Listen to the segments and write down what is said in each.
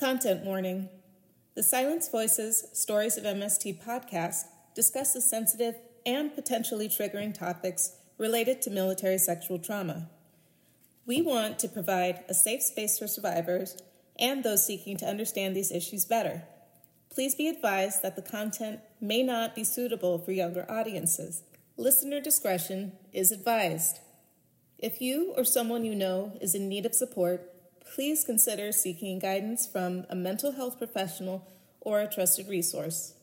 Content warning The Silence Voices Stories of MST podcast discusses sensitive and potentially triggering topics related to military sexual trauma. We want to provide a safe space for survivors and those seeking to understand these issues better. Please be advised that the content may not be suitable for younger audiences. Listener discretion is advised. If you or someone you know is in need of support, please consider seeking guidance from a mental health professional or a trusted resource.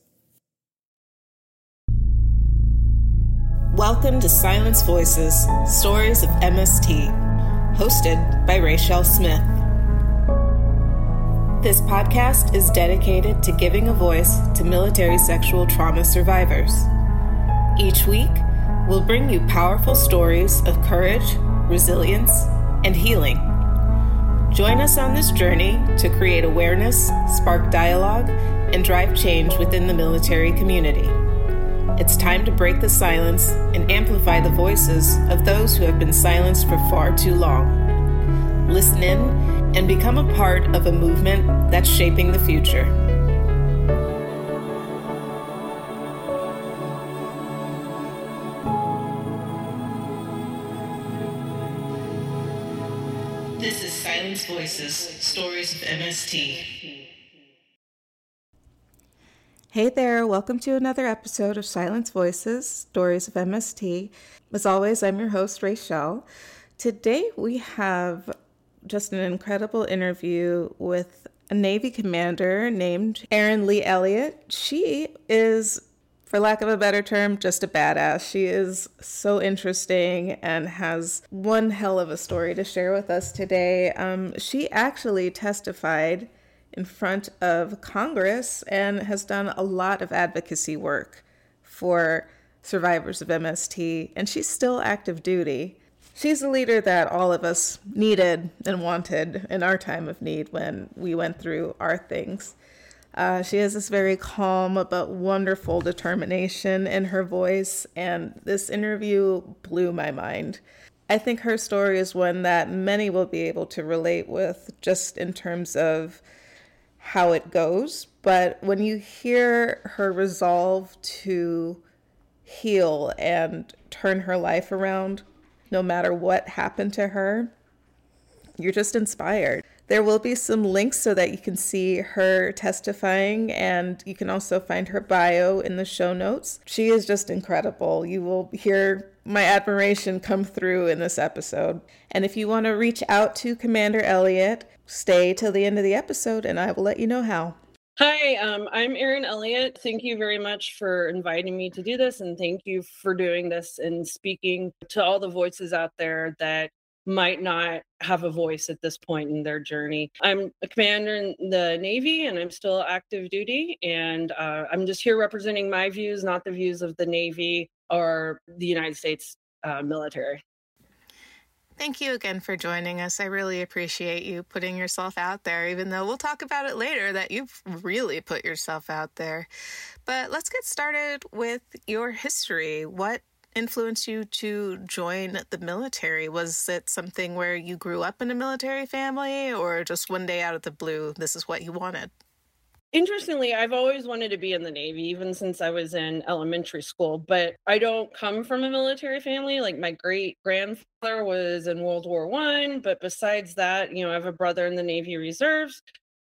Welcome to Silence Voices Stories of MST, hosted by Rachel Smith. This podcast is dedicated to giving a voice to military sexual trauma survivors. Each week, we'll bring you powerful stories of courage, resilience, and healing Join us on this journey to create awareness, spark dialogue, and drive change within the military community. It's time to break the silence and amplify the voices of those who have been silenced for far too long. Listen in and become a part of a movement that's shaping the future. Voices Stories of MST. Hey there, welcome to another episode of Silence Voices Stories of MST. As always, I'm your host, Rachel. Today we have just an incredible interview with a Navy commander named Erin Lee Elliott. She is for lack of a better term, just a badass. She is so interesting and has one hell of a story to share with us today. Um, she actually testified in front of Congress and has done a lot of advocacy work for survivors of MST, and she's still active duty. She's a leader that all of us needed and wanted in our time of need when we went through our things. Uh, she has this very calm but wonderful determination in her voice, and this interview blew my mind. I think her story is one that many will be able to relate with just in terms of how it goes. But when you hear her resolve to heal and turn her life around, no matter what happened to her, you're just inspired. There will be some links so that you can see her testifying, and you can also find her bio in the show notes. She is just incredible. You will hear my admiration come through in this episode. And if you want to reach out to Commander Elliott, stay till the end of the episode, and I will let you know how. Hi, um, I'm Erin Elliott. Thank you very much for inviting me to do this, and thank you for doing this and speaking to all the voices out there that might not have a voice at this point in their journey. I'm a commander in the Navy and I'm still active duty. And uh, I'm just here representing my views, not the views of the Navy or the United States uh, military. Thank you again for joining us. I really appreciate you putting yourself out there, even though we'll talk about it later that you've really put yourself out there. But let's get started with your history. What influenced you to join the military? Was it something where you grew up in a military family, or just one day out of the blue, this is what you wanted? Interestingly, I've always wanted to be in the Navy, even since I was in elementary school. But I don't come from a military family. Like my great grandfather was in World War One, but besides that, you know, I have a brother in the Navy Reserves.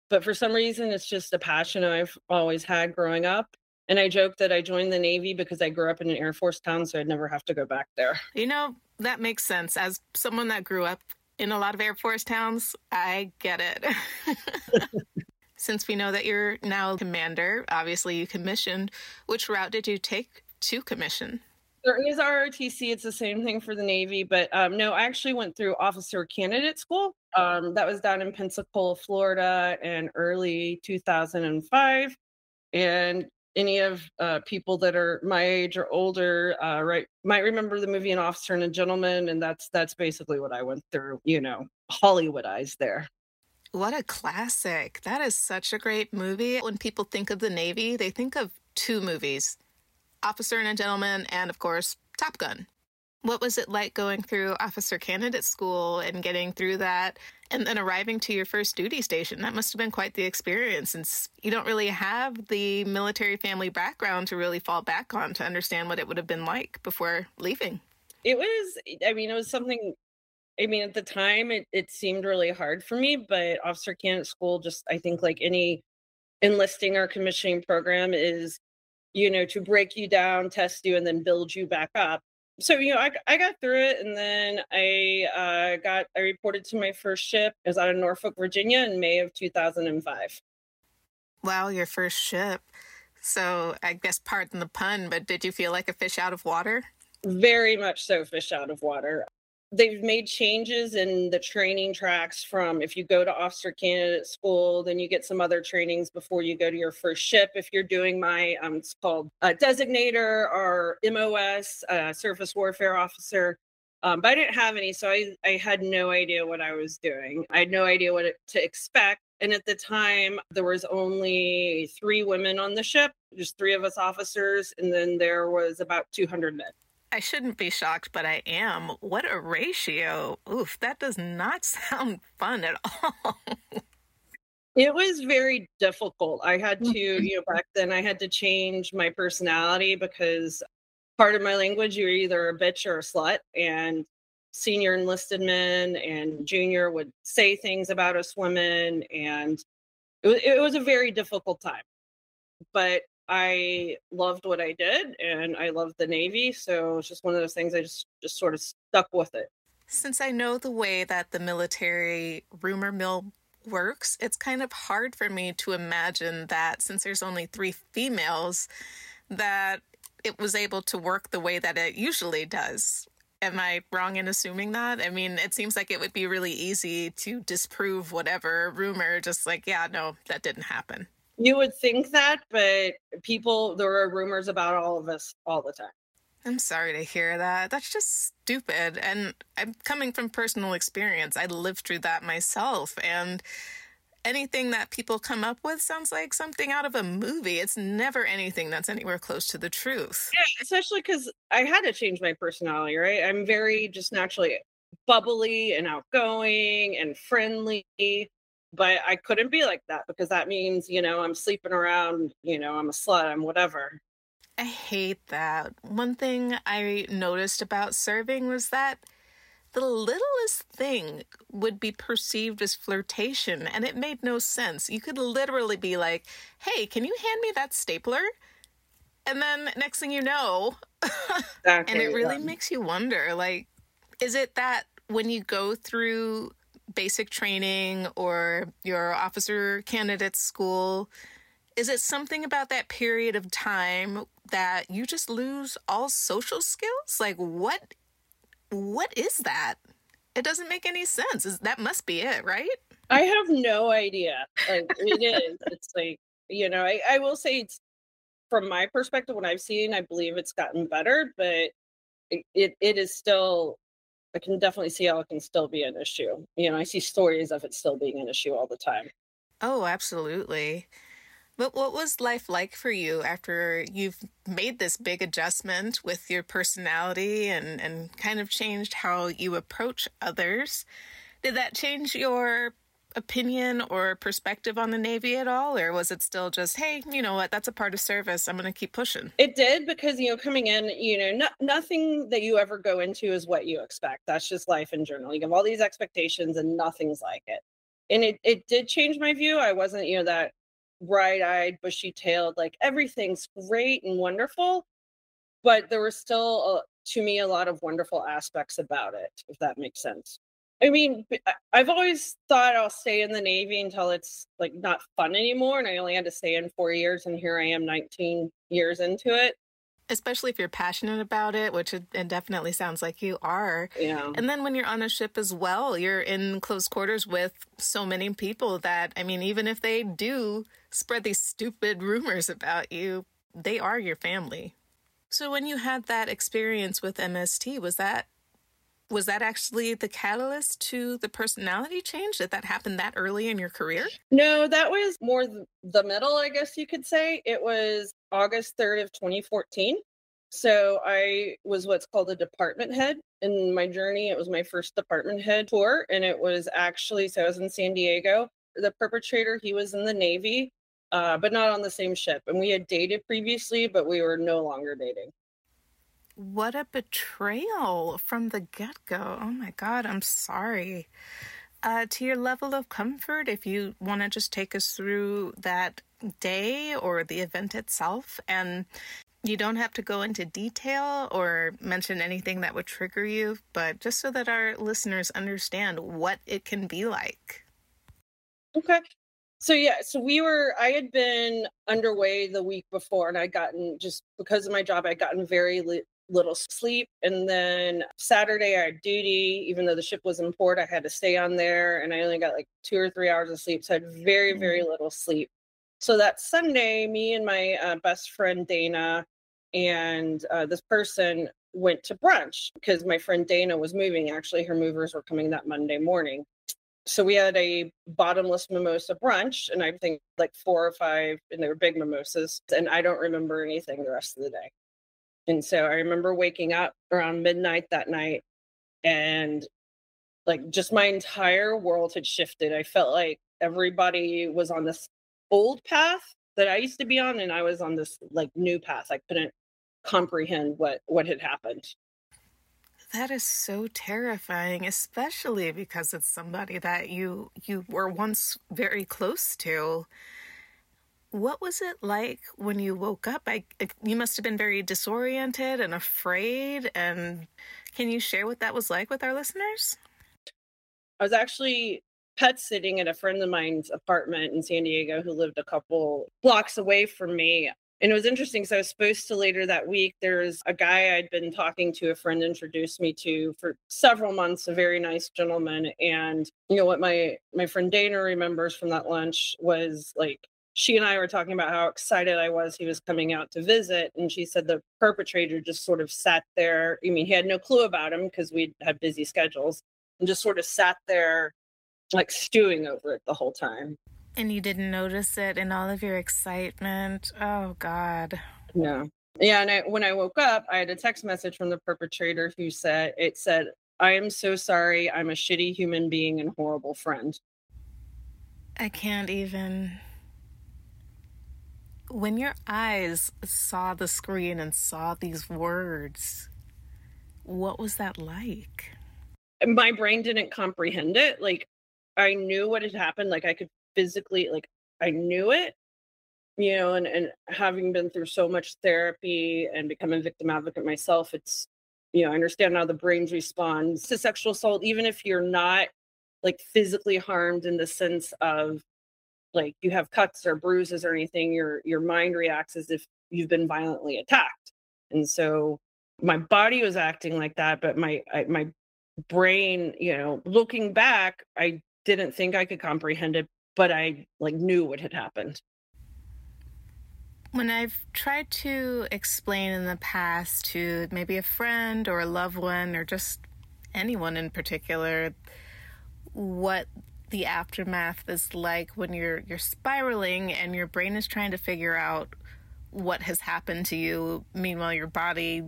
But for some reason, it's just a passion I've always had growing up. And I joke that I joined the Navy because I grew up in an Air Force town, so I'd never have to go back there. You know, that makes sense. As someone that grew up in a lot of Air Force towns, I get it. Since we know that you're now a commander, obviously you commissioned, which route did you take to commission? There is ROTC. It's the same thing for the Navy, but um, no, I actually went through officer candidate school. Um, that was down in Pensacola, Florida, in early 2005. And any of uh, people that are my age or older uh, right might remember the movie an officer and a gentleman and that's that's basically what i went through you know hollywood eyes there. What a classic. That is such a great movie. When people think of the navy they think of two movies officer and a gentleman and of course top gun What was it like going through officer candidate school and getting through that and then arriving to your first duty station? That must have been quite the experience since you don't really have the military family background to really fall back on to understand what it would have been like before leaving. It was, I mean, it was something I mean, at the time, it, it seemed really hard for me, but officer candidate school, just I think like any enlisting or commissioning program is, you know, to break you down, test you, and then build you back up. So, you know, I, I got through it and then I uh, got, I reported to my first ship. It was out of Norfolk, Virginia in May of 2005. Wow, your first ship. So I guess pardon the pun, but did you feel like a fish out of water? Very much so, fish out of water they've made changes in the training tracks from if you go to officer candidate school then you get some other trainings before you go to your first ship. If you're doing my um, it's called a designator or mos uh, surface warfare officer um, but i didn't have any so I, I had no idea what i was doing. I had no idea what to expect and at the time there was only three women on the ship just three of us officers and then there was about 200 men I shouldn't be shocked, but I am. What a ratio. Oof, that does not sound fun at all. It was very difficult. I had to, mm-hmm. you know, back then I had to change my personality because part of my language, you're either a bitch or a slut. And senior enlisted men and junior would say things about us women. And it was, it was a very difficult time. But I loved what I did and I loved the Navy. So it's just one of those things I just, just sort of stuck with it. Since I know the way that the military rumor mill works, it's kind of hard for me to imagine that since there's only three females, that it was able to work the way that it usually does. Am I wrong in assuming that? I mean, it seems like it would be really easy to disprove whatever rumor, just like, yeah, no, that didn't happen. You would think that, but people, there are rumors about all of us all the time. I'm sorry to hear that. That's just stupid. And I'm coming from personal experience. I lived through that myself. And anything that people come up with sounds like something out of a movie. It's never anything that's anywhere close to the truth. Yeah, especially because I had to change my personality, right? I'm very just naturally bubbly and outgoing and friendly but I couldn't be like that because that means, you know, I'm sleeping around, you know, I'm a slut, I'm whatever. I hate that. One thing I noticed about serving was that the littlest thing would be perceived as flirtation, and it made no sense. You could literally be like, hey, can you hand me that stapler? And then next thing you know, exactly, and it really yeah. makes you wonder like, is it that when you go through basic training or your officer candidate school, is it something about that period of time that you just lose all social skills? Like what what is that? It doesn't make any sense. That must be it, right? I have no idea. Like it is. It's like, you know, I, I will say it's from my perspective, what I've seen, I believe it's gotten better, but it, it is still I can definitely see how it can still be an issue. You know, I see stories of it still being an issue all the time. Oh, absolutely. But what was life like for you after you've made this big adjustment with your personality and, and kind of changed how you approach others? Did that change your opinion or perspective on the Navy at all? Or was it still just, hey, you know what, that's a part of service. I'm going to keep pushing? It did because, you know, coming in, you know, no, nothing that you ever go into is what you expect. That's just life in general. You have all these expectations and nothing's like it. And it, it did change my view. I wasn't, you know, that bright eyed, bushy tailed, like everything's great and wonderful. But there were still, uh, to me, a lot of wonderful aspects about it, if that makes sense. I mean, I've always thought I'll stay in the Navy until it's like not fun anymore. And I only had to stay in four years, and here I am 19 years into it. Especially if you're passionate about it, which it, definitely sounds like you are. Yeah. And then when you're on a ship as well, you're in close quarters with so many people that, I mean, even if they do spread these stupid rumors about you, they are your family. So when you had that experience with MST, was that was that actually the catalyst to the personality change? Did that happen that early in your career? No, that was more the middle, I guess you could say. It was August 3rd of 2014. So I was what's called a department head in my journey. It was my first department head tour, and it was actually so I was in San Diego. The perpetrator, he was in the Navy, uh, but not on the same ship. And we had dated previously, but we were no longer dating. What a betrayal from the get go. Oh my God, I'm sorry. Uh, to your level of comfort, if you want to just take us through that day or the event itself and you don't have to go into detail or mention anything that would trigger you, but just so that our listeners understand what it can be like. Okay. So yeah, so we were I had been underway the week before and I'd gotten just because of my job I'd gotten very little sleep and then Saturday I had duty even though the ship was in port I had to stay on there and I only got like 2 or 3 hours of sleep so I had very very mm-hmm. little sleep. So that Sunday me and my uh, best friend Dana and uh, this person went to brunch because my friend Dana was moving. Actually, her movers were coming that Monday morning. So we had a bottomless mimosa brunch, and I think like four or five, and they were big mimosas. And I don't remember anything the rest of the day. And so I remember waking up around midnight that night, and like just my entire world had shifted. I felt like everybody was on this old path that I used to be on, and I was on this like new path. I couldn't comprehend what what had happened. That is so terrifying, especially because it's somebody that you you were once very close to. What was it like when you woke up? I, you must have been very disoriented and afraid. And can you share what that was like with our listeners? I was actually pet sitting at a friend of mine's apartment in San Diego who lived a couple blocks away from me. And it was interesting because I was supposed to later that week. There's a guy I'd been talking to, a friend introduced me to for several months, a very nice gentleman. And you know what my my friend Dana remembers from that lunch was like she and I were talking about how excited I was he was coming out to visit. And she said the perpetrator just sort of sat there. I mean, he had no clue about him because we'd had busy schedules and just sort of sat there like stewing over it the whole time. And you didn't notice it in all of your excitement. Oh, God. Yeah. Yeah. And I, when I woke up, I had a text message from the perpetrator who said, it said, I am so sorry. I'm a shitty human being and horrible friend. I can't even. When your eyes saw the screen and saw these words, what was that like? My brain didn't comprehend it. Like, I knew what had happened. Like, I could physically like I knew it, you know, and and having been through so much therapy and becoming victim advocate myself, it's you know, I understand how the brain responds to sexual assault, even if you're not like physically harmed in the sense of like you have cuts or bruises or anything, your your mind reacts as if you've been violently attacked. And so my body was acting like that, but my I, my brain, you know, looking back, I didn't think I could comprehend it, but I like knew what had happened. When I've tried to explain in the past to maybe a friend or a loved one or just anyone in particular what the aftermath is like when you're you're spiraling and your brain is trying to figure out what has happened to you. Meanwhile your body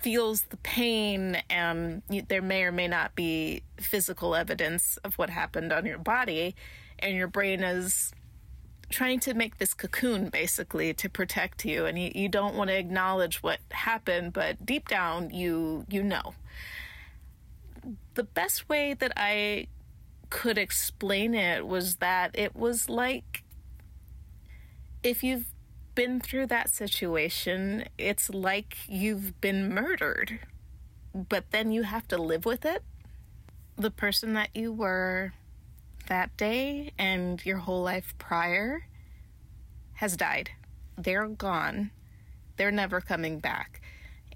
feels the pain um, and there may or may not be physical evidence of what happened on your body. And your brain is trying to make this cocoon basically to protect you. And you, you don't want to acknowledge what happened but deep down you you know. The best way that i could explain it was that it was like if you've been through that situation it's like you've been murdered but then you have to live with it the person that you were that day and your whole life prior has died. They're gone. They're never coming back.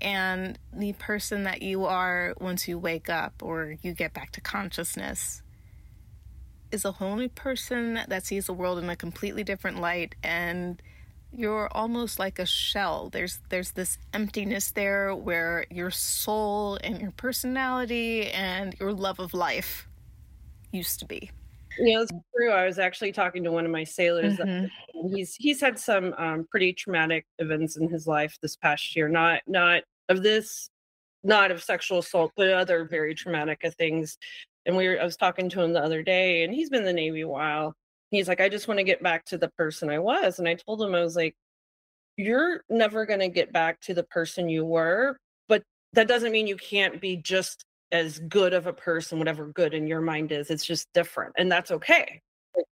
And the person that you are once you wake up or you get back to consciousness is a whole new person that sees the world in a completely different light and you're almost like a shell. There's there's this emptiness there where your soul and your personality and your love of life used to be. Yeah, it's true. I was actually talking to one of my sailors. Mm-hmm. He's he's had some um, pretty traumatic events in his life this past year. Not not of this, not of sexual assault, but other very traumatic things. And we were, I was talking to him the other day, and he's been in the Navy a while. He's like, I just want to get back to the person I was. And I told him, I was like, you're never going to get back to the person you were, but that doesn't mean you can't be just as good of a person, whatever good in your mind is. It's just different. And that's okay.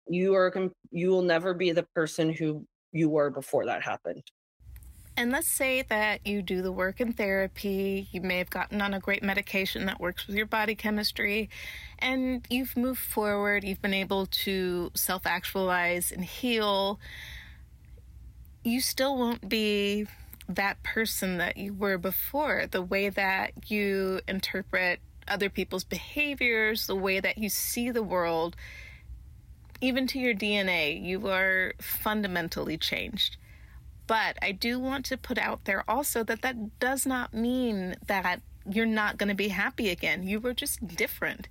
You are, you will never be the person who you were before that happened. And let's say that you do the work in therapy, you may have gotten on a great medication that works with your body chemistry, and you've moved forward, you've been able to self actualize and heal. You still won't be that person that you were before. The way that you interpret other people's behaviors, the way that you see the world, even to your DNA, you are fundamentally changed. But I do want to put out there also that that does not mean that you're not going to be happy again. You were just different.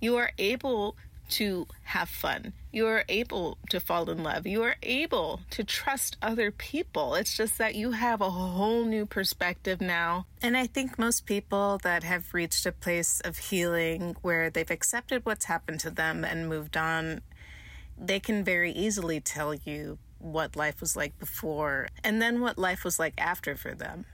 You are able to have fun. You are able to fall in love. You are able to trust other people. It's just that you have a whole new perspective now. And I think most people that have reached a place of healing where they've accepted what's happened to them and moved on, they can very easily tell you what life was like before and then what life was like after for them.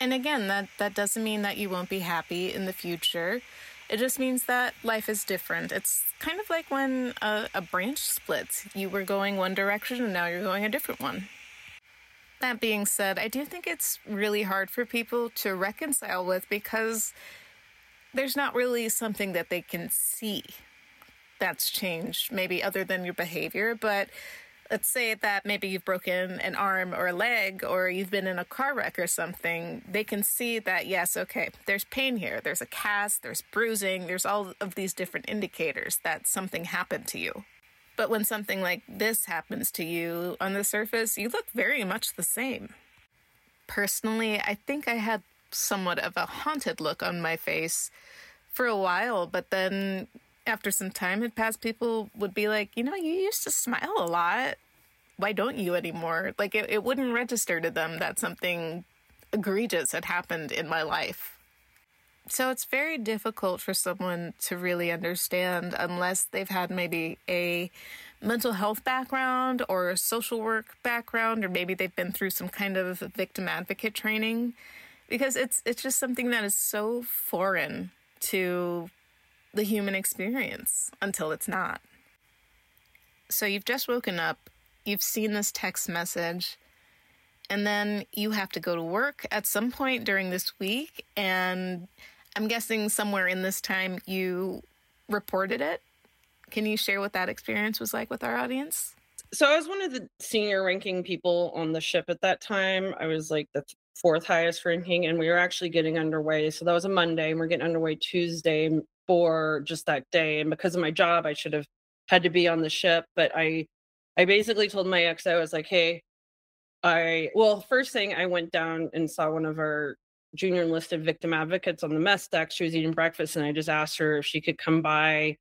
And again, that, that doesn't mean that you won't be happy in the future. It just means that life is different. It's kind of like when a, a branch splits. You were going one direction and now you're going a different one. That being said, I do think it's really hard for people to reconcile with because there's not really something that they can see that's changed, maybe other than your behavior, but let's say that maybe you've broken an arm or a leg or you've been in a car wreck or something, they can see that, yes, okay, there's pain here, there's a cast, there's bruising, there's all of these different indicators that something happened to you. But when something like this happens to you on the surface, you look very much the same. Personally, I think I had somewhat of a haunted look on my face for a while, but then after some time had passed, people would be like, you know, you used to smile a lot. Why don't you anymore? Like, it, it wouldn't register to them that something egregious had happened in my life. So it's very difficult for someone to really understand unless they've had maybe a mental health background or a social work background, or maybe they've been through some kind of victim advocate training. Because it's it's just something that is so foreign to the human experience until it's not. So you've just woken up, you've seen this text message, and then you have to go to work at some point during this week. And I'm guessing somewhere in this time you reported it. Can you share what that experience was like with our audience? So I was one of the senior ranking people on the ship at that time. I was like the fourth highest ranking, and we were actually getting underway. So that was a Monday, and we're getting underway Tuesday for just that day. And because of my job, I should have had to be on the ship. But I I basically told my ex, I was like, hey, I well, first thing I went down and saw one of our junior enlisted victim advocates on the mess deck. She was eating breakfast, and I just asked her if she could come by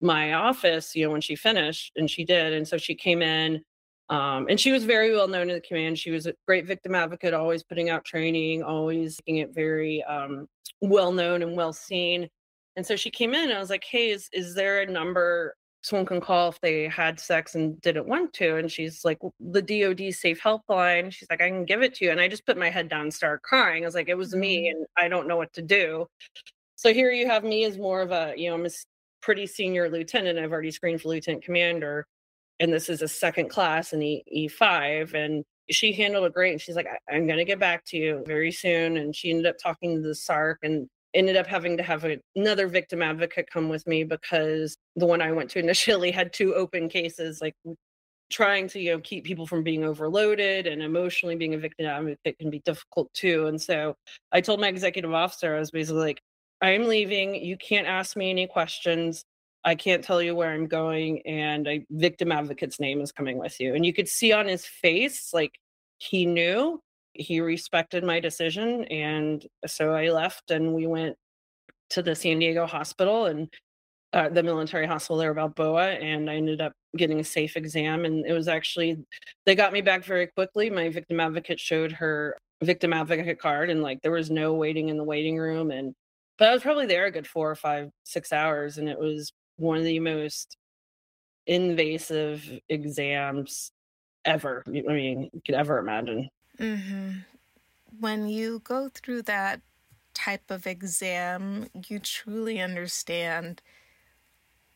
my office, you know, when she finished, and she did. And so she came in. Um, and she was very well known in the command. She was a great victim advocate, always putting out training, always making it very um, well known and well seen. And so she came in and I was like, hey, is, is there a number someone can call if they had sex and didn't want to? And she's like, the DOD safe helpline. She's like, I can give it to you. And I just put my head down and started crying. I was like, it was me mm-hmm. and I don't know what to do. So here you have me as more of a, you know, I'm a pretty senior lieutenant. I've already screened for lieutenant commander. And this is a second class in E E5. And she handled it great. And she's like, I'm going to get back to you very soon. And she ended up talking to the SARC and ended up having to have another victim advocate come with me because the one I went to initially had two open cases, like trying to you know keep people from being overloaded and emotionally being a victim advocate can be difficult too. And so I told my executive officer, I was basically like, I'm leaving. You can't ask me any questions. I can't tell you where I'm going, and a victim advocate's name is coming with you. And you could see on his face, like he knew he respected my decision and so i left and we went to the san diego hospital and uh, the military hospital there about boa and i ended up getting a safe exam and it was actually they got me back very quickly my victim advocate showed her victim advocate card and like there was no waiting in the waiting room and but I was probably there a good four or five, six hours, and it was one of the most invasive exams ever. I mean, you could ever imagine. Mm-hmm. When you go through that type of exam, you truly understand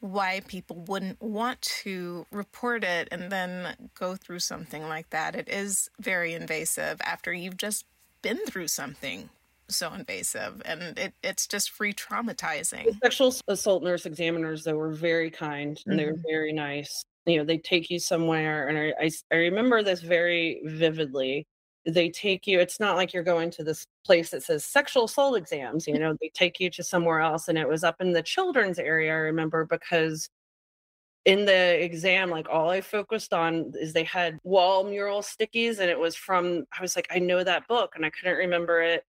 why people wouldn't want to report it and then go through something like that. It is very invasive after you've just been through something so invasive and it, it's just free traumatizing. Sexual assault nurse examiners, though, were very kind and mm-hmm. they were mm-hmm. very nice. You know, they take you somewhere, and I, I, I remember this very vividly. They take you, it's not like you're going to this place that says sexual assault exams, you know, they take you to somewhere else. And it was up in the children's area, I remember, because in the exam, like all I focused on is they had wall mural stickies, and it was from, I was like, I know that book, and I couldn't remember it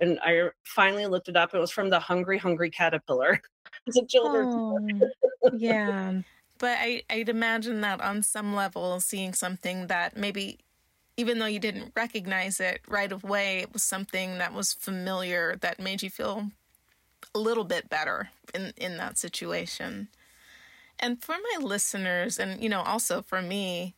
and I finally looked it up. It was from the Hungry Hungry Caterpillar. it's a children's oh, yeah. But I, I'd imagine that on some level, seeing something that maybe, even though you didn't recognize it right away, it was something that was familiar that made you feel a little bit better in, in that situation. And for my listeners, and you know, also for me,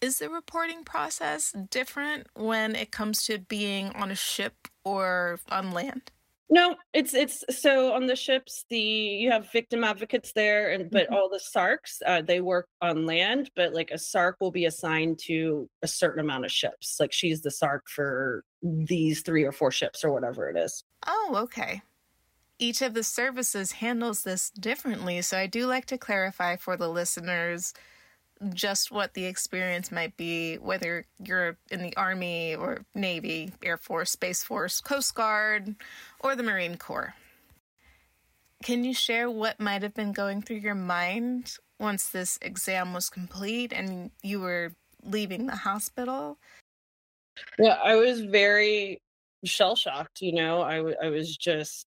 is the reporting process different when it comes to being on a ship or on land? No, it's it's so on the ships the you have victim advocates there and but mm-hmm. all the SARCs uh, they work on land but like a SARC will be assigned to a certain amount of ships like she's the SARC for these three or four ships or whatever it is. Oh, okay. Each of the services handles this differently so I do like to clarify for the listeners just what the experience might be, whether you're in the Army or Navy, Air Force, Space Force, Coast Guard, or the Marine Corps. Can you share what might have been going through your mind once this exam was complete and you were leaving the hospital? Yeah, I was very shell shocked. You know, I, w- I was just,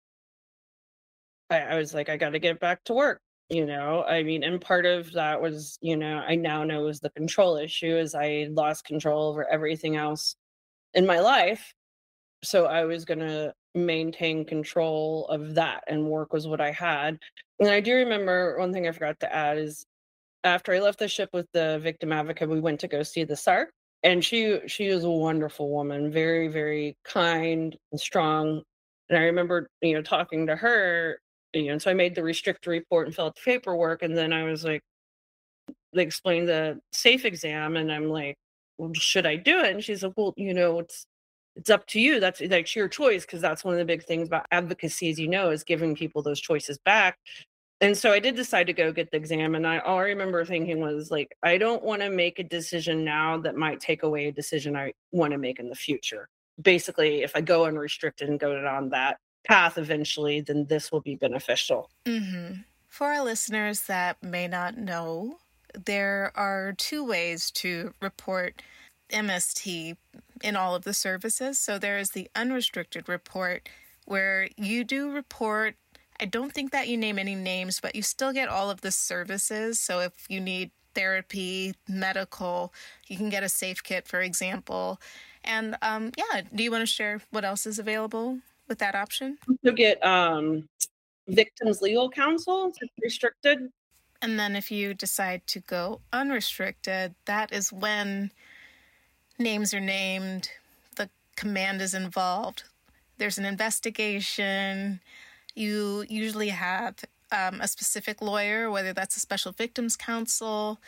I, I was like, I got to get back to work you know i mean and part of that was you know i now know was the control issue is i lost control over everything else in my life. So i was going to maintain control of that and work was what i had. And i do remember one thing i forgot to add is after i left the ship with the victim advocate we went to go see the sarc and she she was a wonderful woman very very kind and strong. And i remember you know talking to her you know, and so I made the restrict report and filled out the paperwork. And then I was like, they explained the safe exam, and I'm like, well, should I do it? And she's like, well, you know, it's it's up to you. That's that's your choice because that's one of the big things about advocacy, as you know, is giving people those choices back. And so I did decide to go get the exam, and I all I remember thinking was like, I don't want to make a decision now that might take away a decision I want to make in the future. Basically, if I go unrestricted and go on that path eventually, then this will be beneficial. Mm-hmm. For our listeners that may not know, there are two ways to report MST in all of the services. So there is the unrestricted report where you do report. I don't think that you name any names, but you still get all of the services. So if you need therapy, medical, you can get a safe kit, for example. And um, yeah, do you want to share what else is available? With that option? You get um, victims legal counsel, restricted. And then if you decide to go unrestricted, that is when names are named, the command is involved, there's an investigation. You usually have um, a specific lawyer, whether that's a special victims counsel.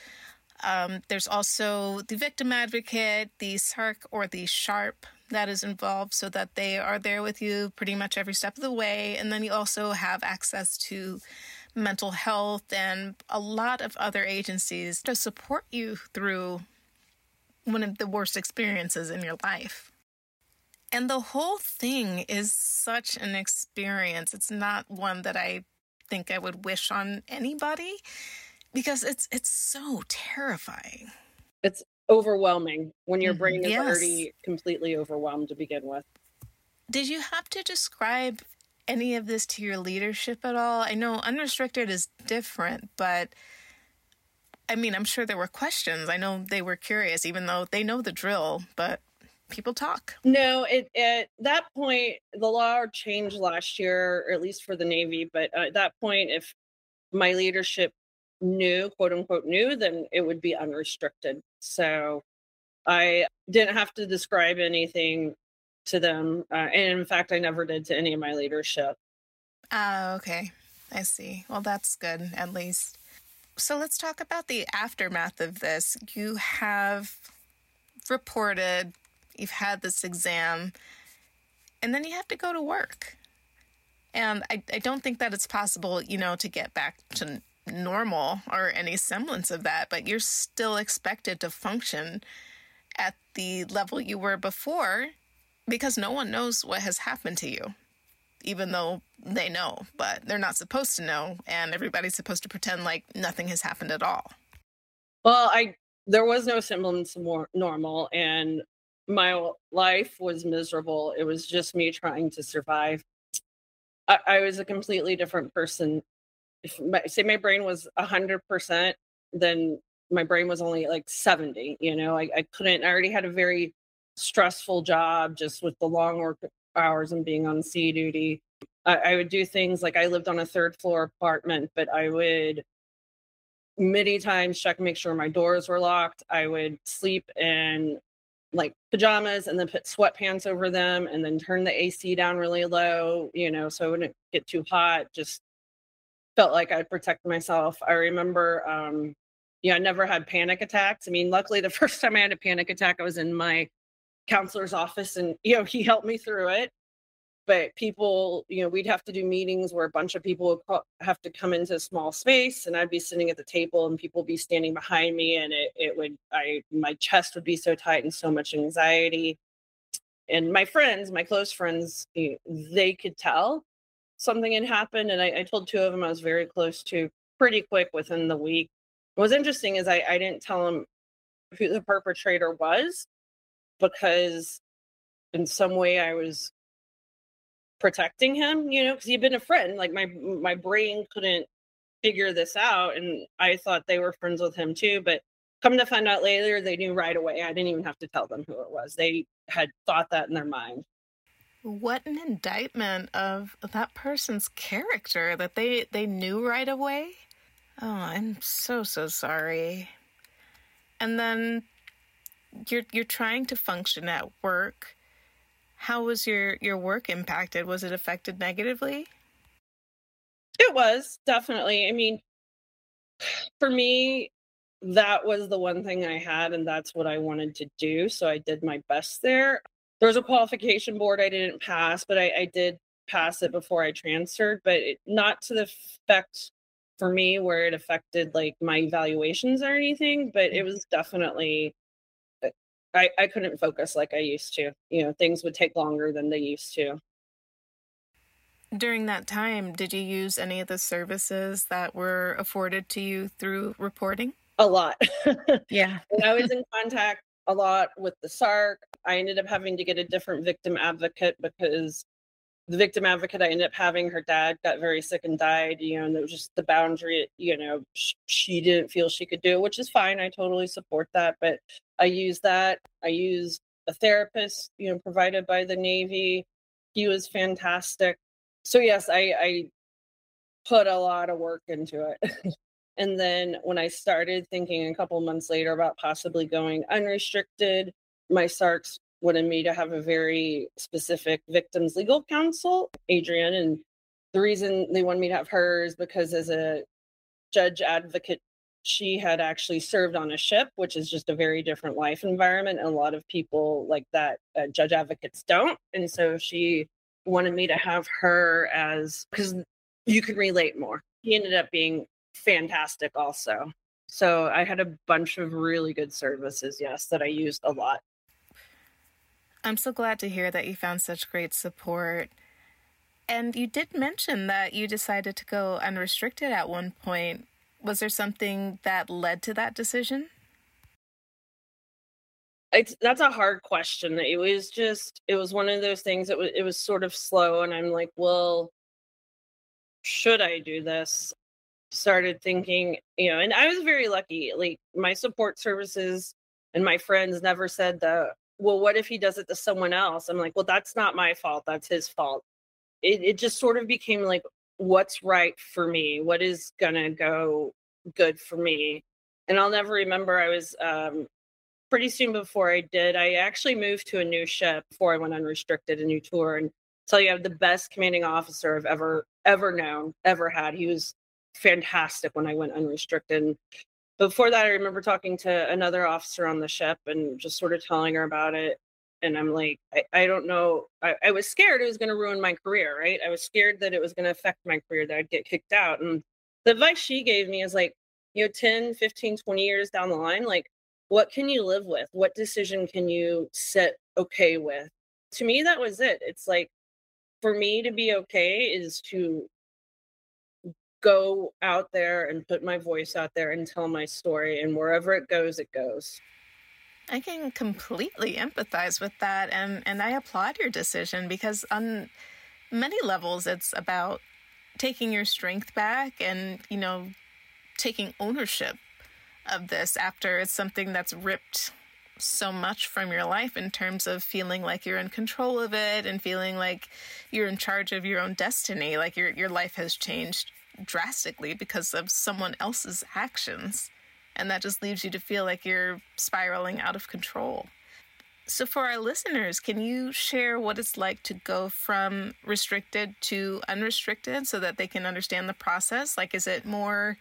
Um, there's also the victim advocate, the SARC, or the SHARP that is involved so that they are there with you pretty much every step of the way. And then you also have access to mental health and a lot of other agencies to support you through one of the worst experiences in your life. And the whole thing is such an experience. It's not one that I think I would wish on anybody because it's it's so terrifying. It's overwhelming when your brain is yes. already completely overwhelmed to begin with. Did you have to describe any of this to your leadership at all? I know unrestricted is different, but I mean, I'm sure there were questions. I know they were curious, even though they know the drill, but people talk. No, it at that point the law changed last year, or at least for the Navy. But uh, at that point, if my leadership knew, quote unquote, new, then it would be unrestricted. So I didn't have to describe anything to them, uh, and in fact, I never did to any of my leadership. Uh, okay, I see. Well, that's good at least. So let's talk about the aftermath of this. You have reported you've had this exam, and then you have to go to work. And I, I don't think that it's possible, you know, to get back to normal or any semblance of that, but you're still expected to function at the level you were before because no one knows what has happened to you, even though they know, but they're not supposed to know, and everybody's supposed to pretend like nothing has happened at all. Well, I there was no semblance of normal, and my life was miserable. It was just me trying to survive. I, I was a completely different person. If my, say my brain was a hundred percent, then my brain was only like 70. You know, I, I couldn't, I already had a very stressful job just with the long work hours and being on sea duty. I, I would do things like I lived on a third floor apartment, but I would many times check make sure my doors were locked. I would sleep in like pajamas and then put sweatpants over them and then turn the AC down really low, you know, so it wouldn't get too hot. Just felt like I'd protect myself. I remember, um, yeah, I never had panic attacks. I mean, luckily, the first time I had a panic attack, I was in my counselor's office and, you know, he helped me through it but people you know we'd have to do meetings where a bunch of people would have to come into a small space and i'd be sitting at the table and people be standing behind me and it, it would i my chest would be so tight and so much anxiety and my friends my close friends they could tell something had happened and I, I told two of them i was very close to pretty quick within the week what was interesting is I, I didn't tell them who the perpetrator was because in some way i was protecting him, you know, because he'd been a friend. Like my my brain couldn't figure this out, and I thought they were friends with him too. But come to find out later, they knew right away. I didn't even have to tell them who it was. They had thought that in their mind. What an indictment of that person's character that they they knew right away. Oh, I'm so so sorry. And then you're you're trying to function at work how was your your work impacted? Was it affected negatively? It was definitely. I mean, for me, that was the one thing I had, and that's what I wanted to do. So I did my best there. There was a qualification board I didn't pass, but I, I did pass it before I transferred, but it, not to the effect for me where it affected like my evaluations or anything. But it mm-hmm. was definitely I, I couldn't focus like I used to. You know, things would take longer than they used to. During that time, did you use any of the services that were afforded to you through reporting? A lot. yeah. I was in contact a lot with the SARC. I ended up having to get a different victim advocate because the victim advocate I ended up having, her dad got very sick and died, you know, and it was just the boundary, you know, sh- she didn't feel she could do, which is fine. I totally support that. But I used that. I used a therapist, you know, provided by the Navy. He was fantastic. So, yes, I, I put a lot of work into it. and then when I started thinking a couple months later about possibly going unrestricted, my SARCs wanted me to have a very specific victims legal counsel, Adrian. And the reason they wanted me to have her is because as a judge advocate, she had actually served on a ship, which is just a very different life environment. And a lot of people like that, uh, judge advocates don't. And so she wanted me to have her as because you can relate more. He ended up being fantastic also. So I had a bunch of really good services, yes, that I used a lot. I'm so glad to hear that you found such great support. And you did mention that you decided to go unrestricted at one point. Was there something that led to that decision? It's that's a hard question. It was just it was one of those things that was it was sort of slow and I'm like, well, should I do this? Started thinking, you know, and I was very lucky. Like my support services and my friends never said that well, what if he does it to someone else? I'm like, well, that's not my fault. That's his fault. It, it just sort of became like, what's right for me? What is going to go good for me? And I'll never remember, I was um, pretty soon before I did, I actually moved to a new ship before I went unrestricted, a new tour. And tell you, I have the best commanding officer I've ever, ever known, ever had. He was fantastic when I went unrestricted. Before that, I remember talking to another officer on the ship and just sort of telling her about it. And I'm like, I, I don't know. I, I was scared it was going to ruin my career, right? I was scared that it was going to affect my career, that I'd get kicked out. And the advice she gave me is like, you know, 10, 15, 20 years down the line, like, what can you live with? What decision can you sit okay with? To me, that was it. It's like, for me to be okay is to go out there and put my voice out there and tell my story and wherever it goes it goes. I can completely empathize with that and and i applaud your decision because on many levels it's about taking your strength back and you know taking ownership of this after it's something that's ripped so much from your life in terms of feeling like you're in control of it and feeling like you're in charge of your own destiny like your your life has changed drastically because of someone else's actions. And that just leaves you to feel like you're spiraling out of control. So, for our listeners, can you share what it's like to go from restricted to unrestricted so that they can understand the process? Like, is it more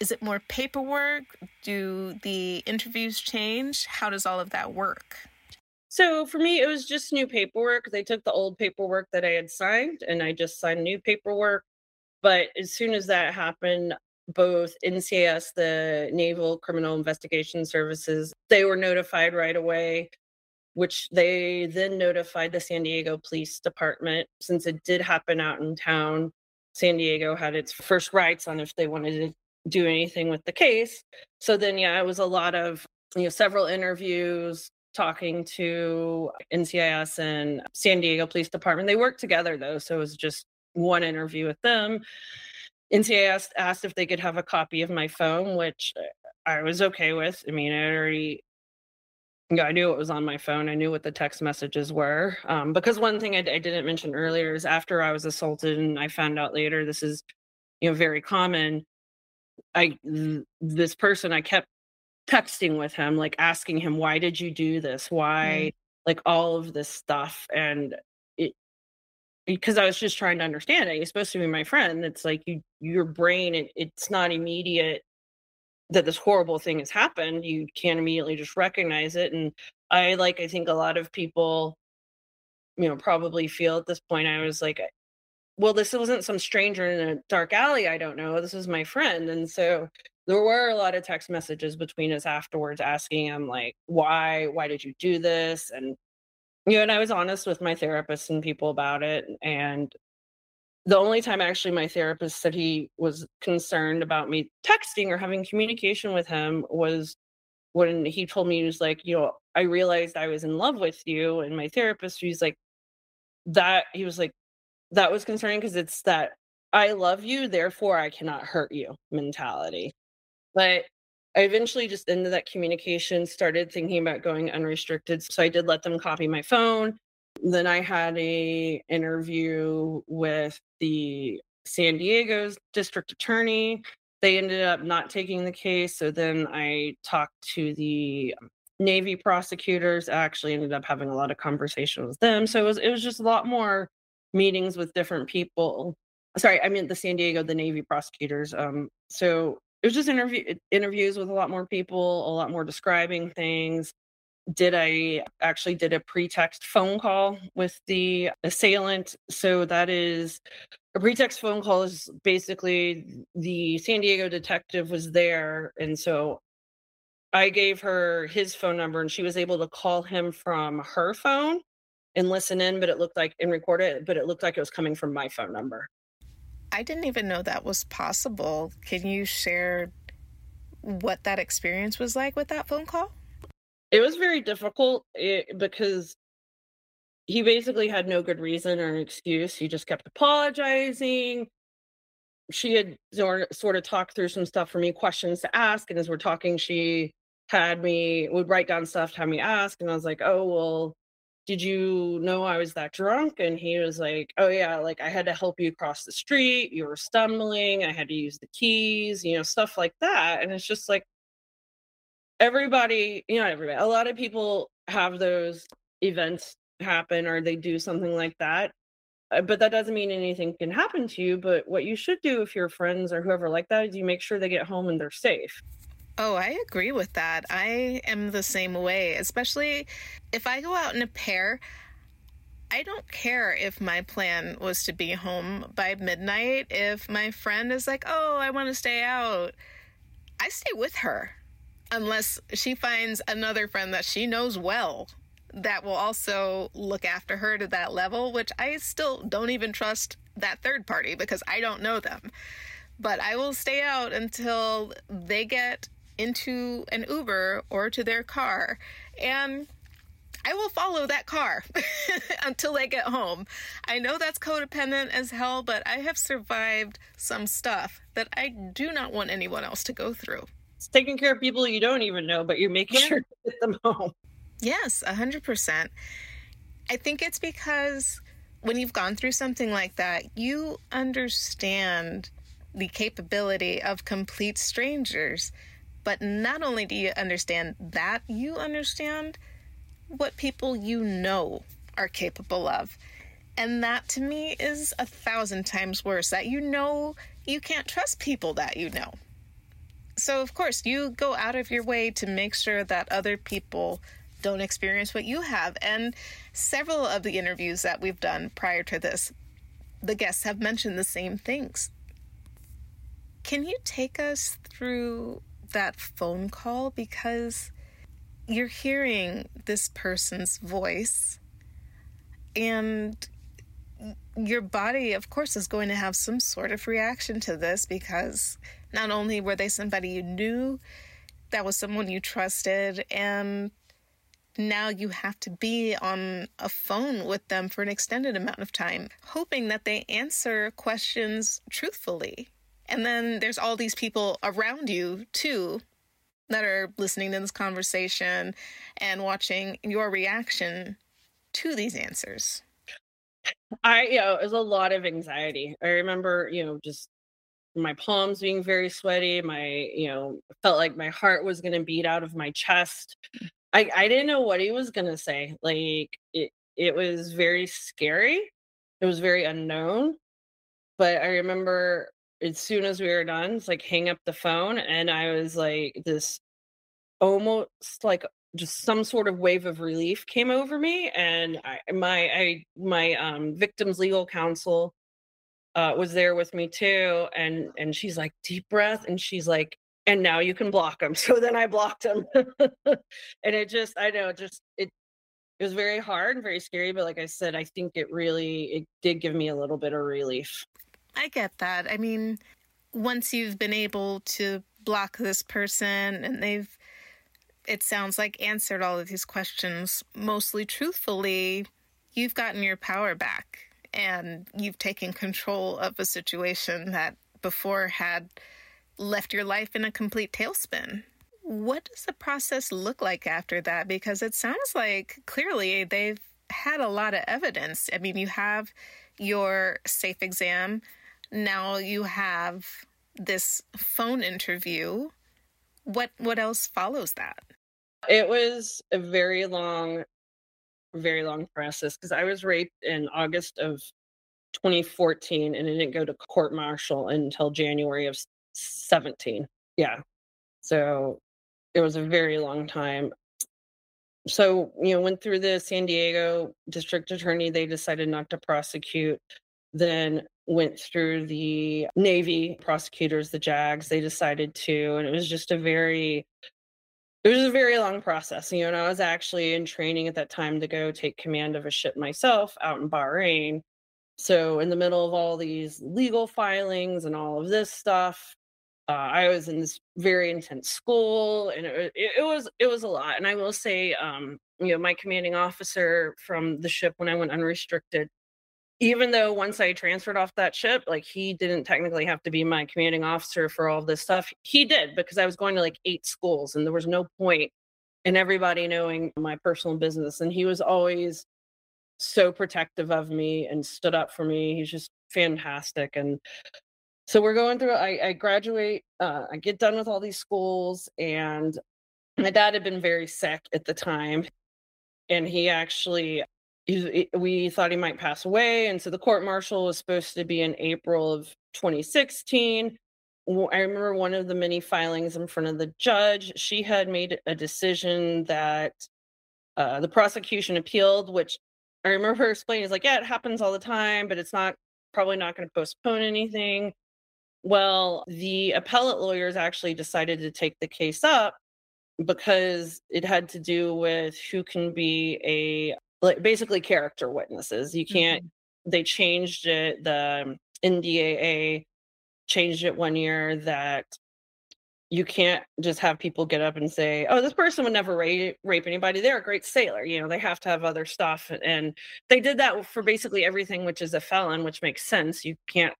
is it more paperwork? Do the interviews change? How does all of that work? So for me, it was just new paperwork. They took the old paperwork that I had signed and I just signed new paperwork. But as soon as that happened, both NCIS, the Naval Criminal Investigation Services, they were notified right away, which they then notified the San Diego Police Department. Since it did happen out in town, San Diego had its first rights on if they wanted to do anything with the case. So then, yeah, it was a lot of, you know, several interviews, talking to NCIS and San Diego Police Department. They worked together though, so it was just one interview with them. NCIS asked, asked if they could have a copy of my phone, which I was okay with. I mean, I already, know, I knew it was on my phone. I knew what the text messages were. Um, because one thing I, I didn't mention earlier is after I was assaulted, and I found out later this is, you know, very common. I th- this person I kept texting with him, like asking him, "Why did you do this? Why?" Mm. Like all of this stuff, and because I was just trying to understand it. You're supposed to be my friend. It's like you, your brain, it, it's not immediate that this horrible thing has happened. You can't immediately just recognize it. And I like, I think a lot of people, you know, probably feel at this point. I was like, well, this wasn't some stranger in a dark alley. I don't know. This is my friend. And so there were a lot of text messages between us afterwards asking him like, why, why did you do this? And you know, and I was honest with my therapist and people about it. And the only time actually my therapist said he was concerned about me texting or having communication with him was when he told me he was like, you know, I realized I was in love with you. And my therapist, he's like, that he was like, that was concerning because it's that I love you, therefore I cannot hurt you mentality. But I eventually just ended that communication, started thinking about going unrestricted. So I did let them copy my phone. Then I had a interview with the San Diego's district attorney. They ended up not taking the case. So then I talked to the Navy prosecutors. I actually ended up having a lot of conversations with them. So it was it was just a lot more meetings with different people. Sorry, I mean the San Diego, the Navy prosecutors. Um, so it was just interview interviews with a lot more people, a lot more describing things. Did I actually did a pretext phone call with the assailant? So that is a pretext phone call is basically the San Diego detective was there, and so I gave her his phone number, and she was able to call him from her phone and listen in, but it looked like and record it, but it looked like it was coming from my phone number. I didn't even know that was possible. Can you share what that experience was like with that phone call? It was very difficult eh, because he basically had no good reason or an excuse. He just kept apologizing. She had sort of talked through some stuff for me, questions to ask. And as we're talking, she had me would write down stuff, to have me ask, and I was like, oh well, did you know I was that drunk? And he was like, oh yeah, like I had to help you cross the street, you were stumbling, I had to use the keys, you know, stuff like that. And it's just like everybody, you know, everybody, a lot of people have those events happen or they do something like that. Uh, but that doesn't mean anything can happen to you. But what you should do if your friends or whoever like that is you make sure they get home and they're safe. Oh, I agree with that. I am the same way, especially if I go out in a pair. I don't care if my plan was to be home by midnight. If my friend is like, oh, I want to stay out, I stay with her unless she finds another friend that she knows well that will also look after her to that level, which I still don't even trust that third party because I don't know them. But I will stay out until they get into an Uber or to their car and I will follow that car until they get home. I know that's codependent as hell, but I have survived some stuff that I do not want anyone else to go through. It's taking care of people you don't even know, but you're making yeah. sure to get them home. Yes, 100%. I think it's because when you've gone through something like that, you understand the capability of complete strangers. But not only do you understand that, you understand what people you know are capable of. And that to me is a thousand times worse that you know you can't trust people that you know. So, of course, you go out of your way to make sure that other people don't experience what you have. And several of the interviews that we've done prior to this, the guests have mentioned the same things. Can you take us through that phone call? Because you're hearing this person's voice, and your body, of course, is going to have some sort of reaction to this because not only were they somebody you knew, that was someone you trusted, and now you have to be on a phone with them for an extended amount of time, hoping that they answer questions truthfully. And then there's all these people around you, too, that are listening to this conversation and watching your reaction to these answers. I, you know, it was a lot of anxiety. I remember, you know, just my palms being very sweaty. My, you know, felt like my heart was going to beat out of my chest. I I didn't know what he was gonna say. Like it it was very scary. It was very unknown. But I remember as soon as we were done, it's like hang up the phone and I was like this almost like just some sort of wave of relief came over me and I my I my um victims legal counsel uh was there with me too and and she's like deep breath and she's like and now you can block them. So then I blocked them. and it just, I know, just, it, it was very hard and very scary. But like I said, I think it really, it did give me a little bit of relief. I get that. I mean, once you've been able to block this person and they've, it sounds like answered all of these questions mostly truthfully, you've gotten your power back and you've taken control of a situation that before had left your life in a complete tailspin. What does the process look like after that? Because it sounds like clearly they've had a lot of evidence. I mean, you have your safe exam, now you have this phone interview. What what else follows that? It was a very long very long process because I was raped in August of 2014 and it didn't go to court martial until January of 17. Yeah. So it was a very long time. So, you know, went through the San Diego district attorney. They decided not to prosecute. Then went through the Navy prosecutors, the JAGs. They decided to. And it was just a very, it was a very long process. You know, I was actually in training at that time to go take command of a ship myself out in Bahrain. So, in the middle of all these legal filings and all of this stuff, uh, I was in this very intense school, and it, it, it, was it was a lot. And I will say, um, you know, my commanding officer from the ship when I went unrestricted, even though once I transferred off that ship, like he didn't technically have to be my commanding officer for all this stuff. He did because I was going to like eight schools and there was no point in everybody knowing my personal business. And he was always so protective of me and stood up for me. He's just fantastic. And so we're going through, I, I graduate, uh, I get done with all these schools and my dad had been very sick at the time and he actually he, we thought he might pass away and so the court martial was supposed to be in april of 2016 i remember one of the many filings in front of the judge she had made a decision that uh, the prosecution appealed which i remember her explaining is like yeah it happens all the time but it's not probably not going to postpone anything. Well the appellate lawyers actually decided to take the case up because it had to do with who can be a like basically character witnesses. You can't. Mm-hmm. They changed it. The NDAA changed it one year that you can't just have people get up and say, "Oh, this person would never rape, rape anybody. They're a great sailor." You know, they have to have other stuff, and they did that for basically everything, which is a felon, which makes sense. You can't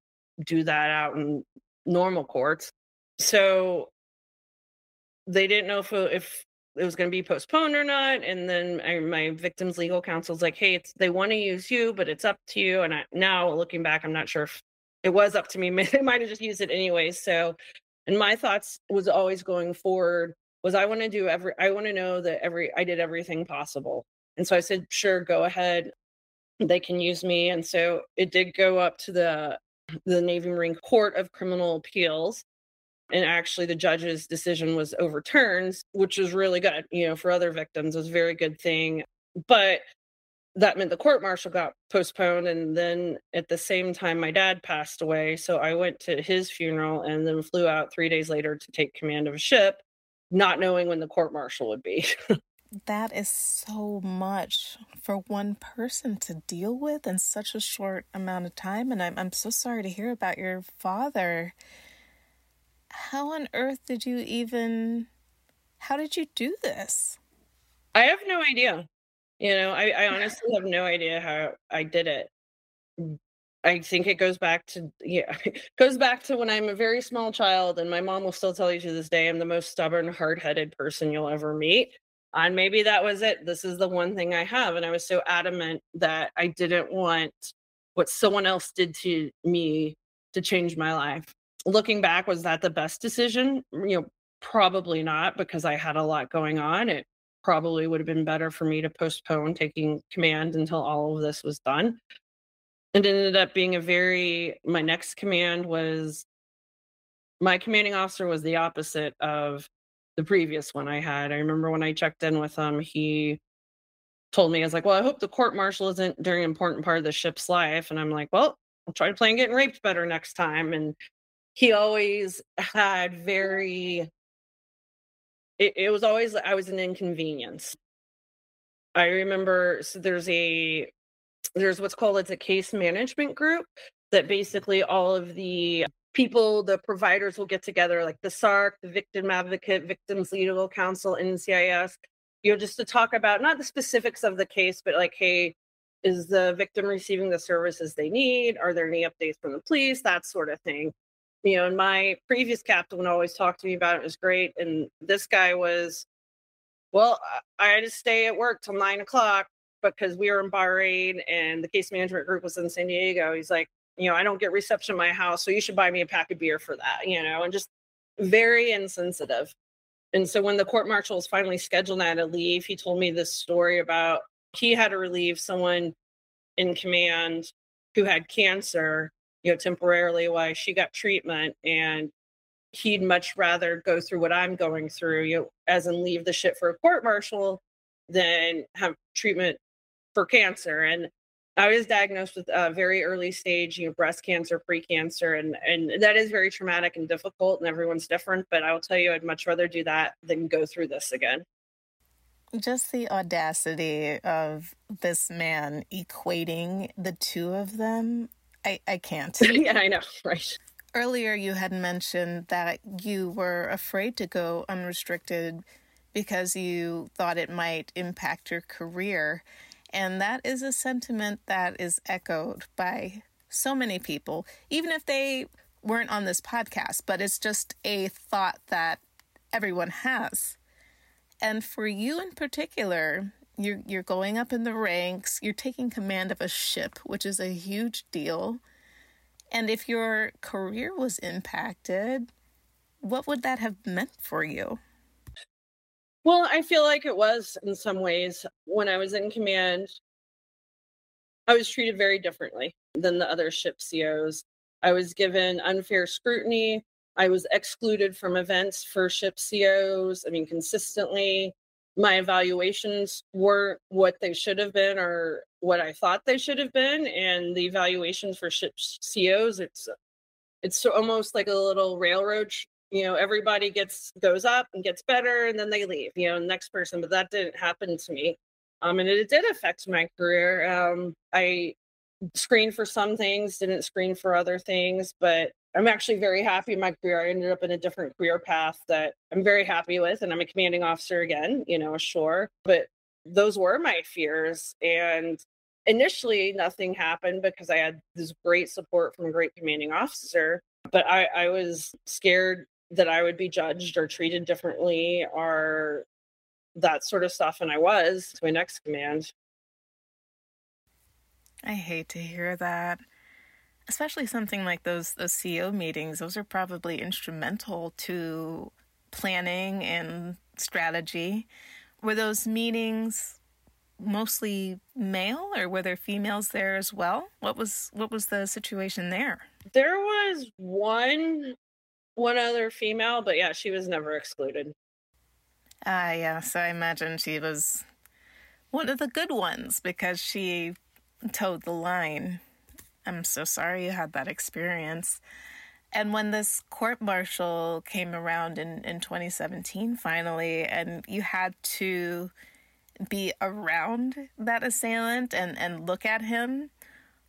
do that out in normal courts. So they didn't know if if it was going to be postponed or not. And then I, my victim's legal counsel's like, "Hey, it's they want to use you, but it's up to you." And I, now looking back, I'm not sure if it was up to me. They might have just used it anyway. So, and my thoughts was always going forward was I want to do every I want to know that every I did everything possible. And so I said, "Sure, go ahead. They can use me." And so it did go up to the the Navy Marine Court of Criminal Appeals and actually the judge's decision was overturned which was really good you know for other victims it was a very good thing but that meant the court martial got postponed and then at the same time my dad passed away so i went to his funeral and then flew out three days later to take command of a ship not knowing when the court martial would be. That is so much for one person to deal with in such a short amount of time and i'm, I'm so sorry to hear about your father how on earth did you even how did you do this? I have no idea. You know i, I honestly have no idea how i did it. I think it goes back to yeah goes back to when i'm a very small child and my mom will still tell you to this day i'm the most stubborn hard-headed person you'll ever meet. And maybe that was it. This is the one thing i have and i was so adamant that i didn't want what someone else did to me to change my life looking back, was that the best decision? Mm, you know, probably not because I had a lot going on. It probably would have been better for me to postpone taking command until all of this was done. It ended up being a very, my next command was my commanding officer was the opposite of the previous one I had. I remember when I checked in with him, he told me, I was like, well, I hope the court martial isn't during an important part of the ship's life. And I'm like, well, I'll try to plan getting raped better next time. And he always had very it, it was always i was an inconvenience. I remember so there's a there's what's called it's a case management group that basically all of the people the providers will get together like the sarc the victim advocate victims legal counsel ncis you know just to talk about not the specifics of the case but like hey is the victim receiving the services they need? Are there any updates from the police? That sort of thing you know, and my previous captain would always talk to me about it. It was great. And this guy was, well, I had to stay at work till nine o'clock because we were in Bahrain and the case management group was in San Diego. He's like, you know, I don't get reception in my house, so you should buy me a pack of beer for that, you know, and just very insensitive. And so when the court martial was finally scheduled I had to leave, he told me this story about he had to relieve someone in command who had cancer you know, temporarily while she got treatment. And he'd much rather go through what I'm going through, you know, as in leave the shit for a court martial than have treatment for cancer. And I was diagnosed with a very early stage, you know, breast cancer, pre-cancer, and and that is very traumatic and difficult, and everyone's different. But I will tell you, I'd much rather do that than go through this again. Just the audacity of this man equating the two of them I, I can't. yeah, I know. Right. Earlier, you had mentioned that you were afraid to go unrestricted because you thought it might impact your career. And that is a sentiment that is echoed by so many people, even if they weren't on this podcast, but it's just a thought that everyone has. And for you in particular, you're you're going up in the ranks, you're taking command of a ship, which is a huge deal. And if your career was impacted, what would that have meant for you? Well, I feel like it was in some ways when I was in command. I was treated very differently than the other ship COs. I was given unfair scrutiny. I was excluded from events for ship COs. I mean, consistently, my evaluations weren't what they should have been or what I thought they should have been. And the evaluations for ship COs, it's it's almost like a little railroad. You know, everybody gets goes up and gets better, and then they leave. You know, next person. But that didn't happen to me, um, and it, it did affect my career. Um, I screened for some things, didn't screen for other things, but I'm actually very happy in my career. I ended up in a different career path that I'm very happy with, and I'm a commanding officer again, you know, sure. But those were my fears. And initially, nothing happened because I had this great support from a great commanding officer. But I, I was scared that I would be judged or treated differently or that sort of stuff. And I was to my next command. I hate to hear that especially something like those those CO meetings, those are probably instrumental to planning and strategy. Were those meetings mostly male or were there females there as well? What was what was the situation there? There was one one other female, but yeah, she was never excluded. Ah, uh, yeah. So I imagine she was one of the good ones because she toed the line. I'm so sorry you had that experience. And when this court martial came around in, in 2017, finally, and you had to be around that assailant and, and look at him,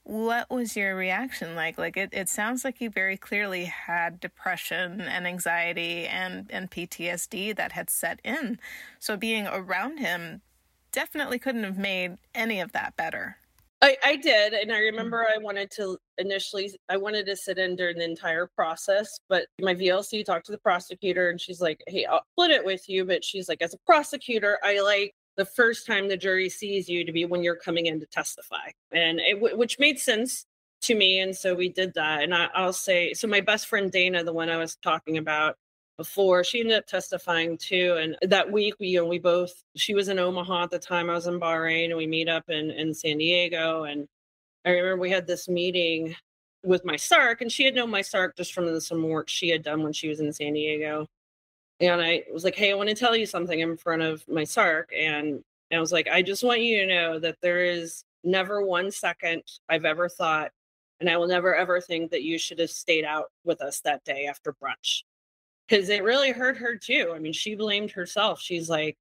what was your reaction like? Like, it, it sounds like you very clearly had depression and anxiety and, and PTSD that had set in. So, being around him definitely couldn't have made any of that better. I, I did, and I mm-hmm. remember I wanted to initially I wanted to sit in during the entire process, but my VLC talked to the prosecutor, and she's like, "Hey, I'll split it with you," but she's like, "As a prosecutor, I like the first time the jury sees you to be when you're coming in to testify," and it, which made sense to me, and so we did that. And I, I'll say, so my best friend Dana, the one I was talking about, before. She ended up testifying too. And that week, we you know we both she was in Omaha at the time. I was in Bahrain, and we meet up in in San Diego. And I remember we had this meeting with my SARC, and she had known my SARC just from the some work she had done when she was in San Diego. And I was like, "Hey, I want to tell you something in front of my SARC," and I was like, "I just want you to know that there is never one second I've ever thought." And I will never ever think that you should have stayed out with us that day after brunch because it really hurt her too. I mean, she blamed herself. She's like,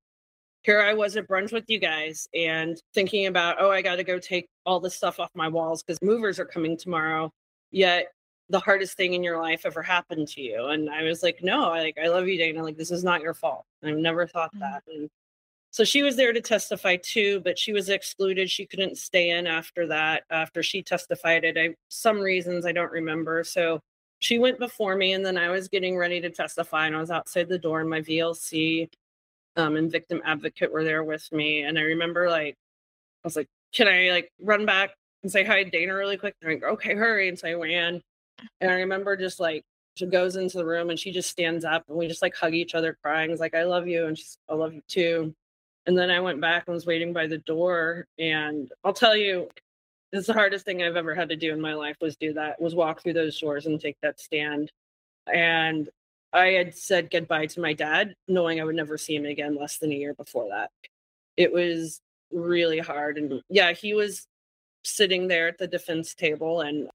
here I was at brunch with you guys and thinking about, oh, I got to go take all this stuff off my walls because movers are coming tomorrow. Yet the hardest thing in your life ever happened to you. And I was like, no, I, like, I love you, Dana. Like, this is not your fault. I've never thought mm-hmm. that. And so she was there to testify too, but she was excluded. She couldn't stay in after that, after she testified it. I, some reasons I don't remember. So she went before me and then I was getting ready to testify and I was outside the door and my VLC um, and victim advocate were there with me. And I remember like, I was like, can I like run back and say hi Dana really quick? And I go, okay, hurry. And so I ran. And I remember just like, she goes into the room and she just stands up and we just like hug each other crying. It's like, I love you. And she's, I love you too. And then I went back and was waiting by the door. And I'll tell you, it's the hardest thing I've ever had to do in my life was do that, was walk through those doors and take that stand. And I had said goodbye to my dad, knowing I would never see him again less than a year before that. It was really hard. And yeah, he was sitting there at the defense table and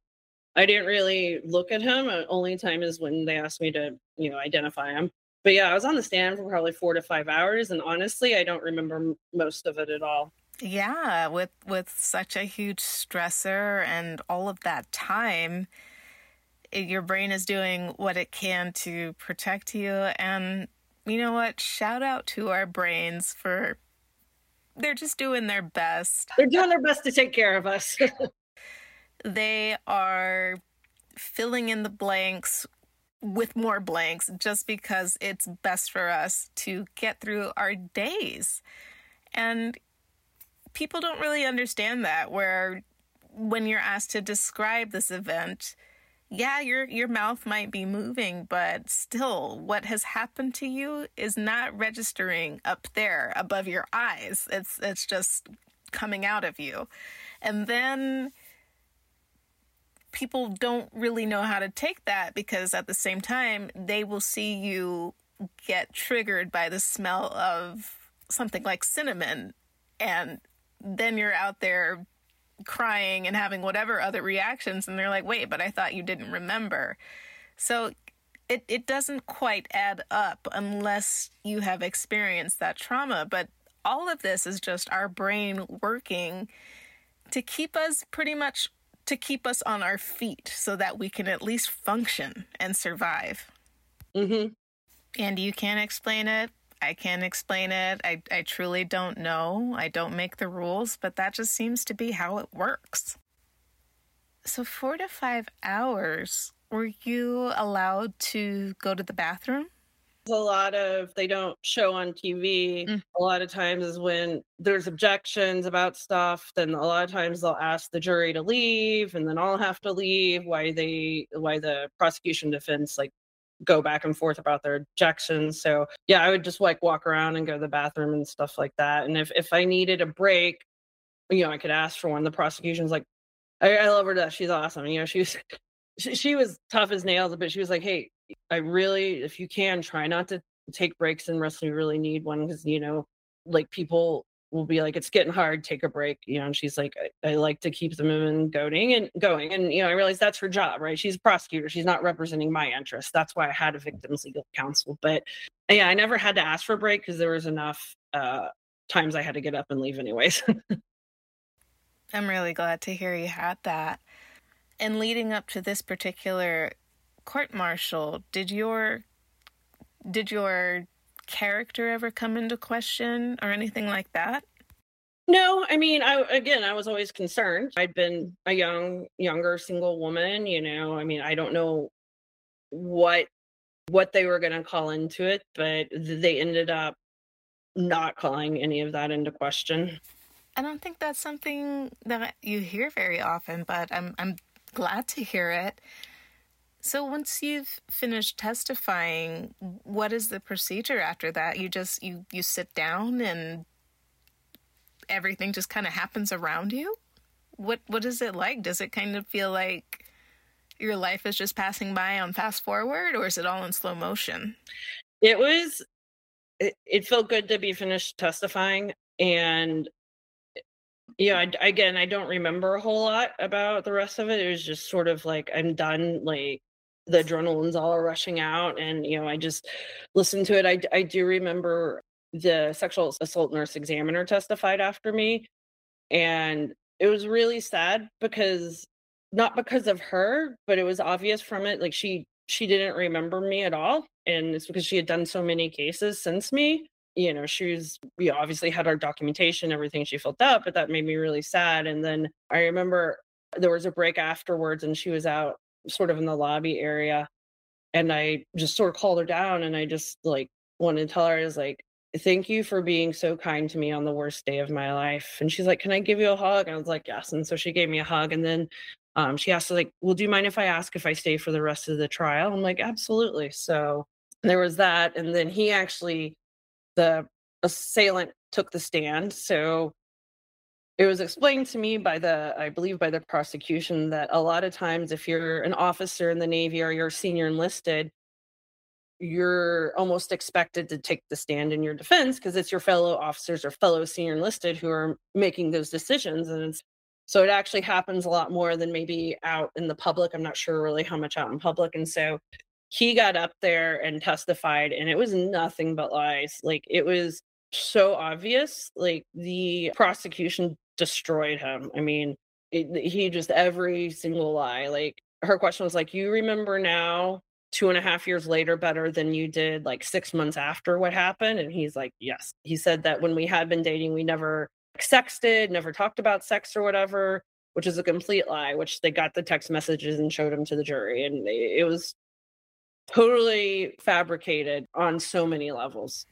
I didn't really look at him. Uh, only time is when they asked me to, you know, identify him. But yeah, I was on the stand for probably four to five hours. And honestly, I don't remember most of it at all. Yeah, with with such a huge stressor and all of that time, it, your brain is doing what it can to protect you and you know what? Shout out to our brains for they're just doing their best. They're doing their best to take care of us. they are filling in the blanks with more blanks just because it's best for us to get through our days. And people don't really understand that where when you're asked to describe this event, yeah, your your mouth might be moving, but still what has happened to you is not registering up there above your eyes. It's it's just coming out of you. And then people don't really know how to take that because at the same time they will see you get triggered by the smell of something like cinnamon and then you're out there crying and having whatever other reactions and they're like wait but i thought you didn't remember so it, it doesn't quite add up unless you have experienced that trauma but all of this is just our brain working to keep us pretty much to keep us on our feet so that we can at least function and survive mm-hmm. and you can't explain it I can't explain it. I, I truly don't know. I don't make the rules, but that just seems to be how it works. So, four to five hours, were you allowed to go to the bathroom? A lot of they don't show on TV. Mm. A lot of times is when there's objections about stuff, then a lot of times they'll ask the jury to leave and then I'll have to leave why they why the prosecution defense like go back and forth about their objections. So yeah, I would just like walk around and go to the bathroom and stuff like that. And if if I needed a break, you know, I could ask for one. The prosecution's like, I, I love her that she's awesome. You know, she was she, she was tough as nails, but she was like, hey, I really, if you can, try not to take breaks unless you really need one because you know, like people will be like, it's getting hard, take a break, you know, and she's like, I, I, like to keep the movement going and going. And, you know, I realize that's her job, right? She's a prosecutor. She's not representing my interests. That's why I had a victim's legal counsel. But yeah, I never had to ask for a break because there was enough uh, times I had to get up and leave anyways. I'm really glad to hear you had that. And leading up to this particular court martial, did your did your character ever come into question or anything like that? No, I mean, I again, I was always concerned. I'd been a young, younger single woman. You know, I mean, I don't know what what they were going to call into it, but they ended up not calling any of that into question. I don't think that's something that you hear very often, but I'm I'm glad to hear it. So once you've finished testifying, what is the procedure after that? You just you you sit down and everything just kind of happens around you? What what is it like? Does it kind of feel like your life is just passing by on fast forward or is it all in slow motion? It was it, it felt good to be finished testifying and yeah again i don't remember a whole lot about the rest of it it was just sort of like i'm done like the adrenaline's all are rushing out and you know i just listened to it. I, I do remember the sexual assault nurse examiner testified after me and it was really sad because not because of her but it was obvious from it like she she didn't remember me at all and it's because she had done so many cases since me. You know she was we obviously had our documentation everything she filled out but that made me really sad and then i remember there was a break afterwards and she was out sort of in the lobby area and I just sort of called her down and I just like wanted to tell her I was like, thank you for being so kind to me on the worst day of my life. And she's like, can I give you a hug? And I was like, yes. And so she gave me a hug. And then um, she asked, like, well, do you mind if I ask if I stay for the rest of the trial? I'm like, absolutely. So there was that. And then he actually, the assailant took the stand. So it was explained to me by the i believe by the prosecution that a lot of times if you're an officer in the navy or you're senior enlisted you're almost expected to take the stand in your defense because it's your fellow officers or fellow senior enlisted who are making those decisions and so it actually happens a lot more than maybe out in the public i'm not sure really how much out in public and so he got up there and testified and it was nothing but lies like it was so obvious like the prosecution destroyed him. I mean, it, he just every single lie. Like her question was like, "You remember now two and a half years later better than you did like six months after what happened? And he's like, yes. He said that when we had been dating, we never sexted, never talked about sex or whatever, which is a complete lie, which they got the text messages and showed them to the jury. And it was totally fabricated on so many levels.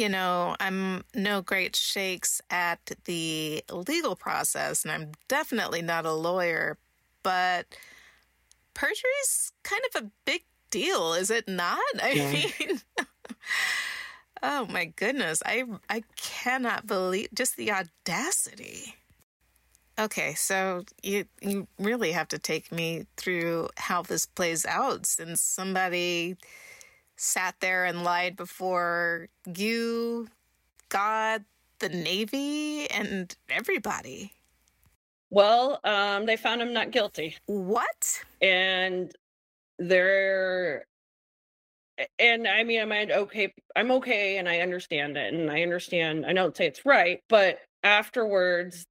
You know, I'm no great shakes at the legal process, and I'm definitely not a lawyer, but perjury's kind of a big deal, is it not? I yeah. mean, oh my goodness, I I cannot believe just the audacity. Okay, so you you really have to take me through how this plays out since somebody sat there and lied before you, God, the Navy, and everybody. Well, um, they found him not guilty. What? And they're and I mean, I'm okay. I'm okay, and I understand it, and I understand. I don't say it's right, but afterwards,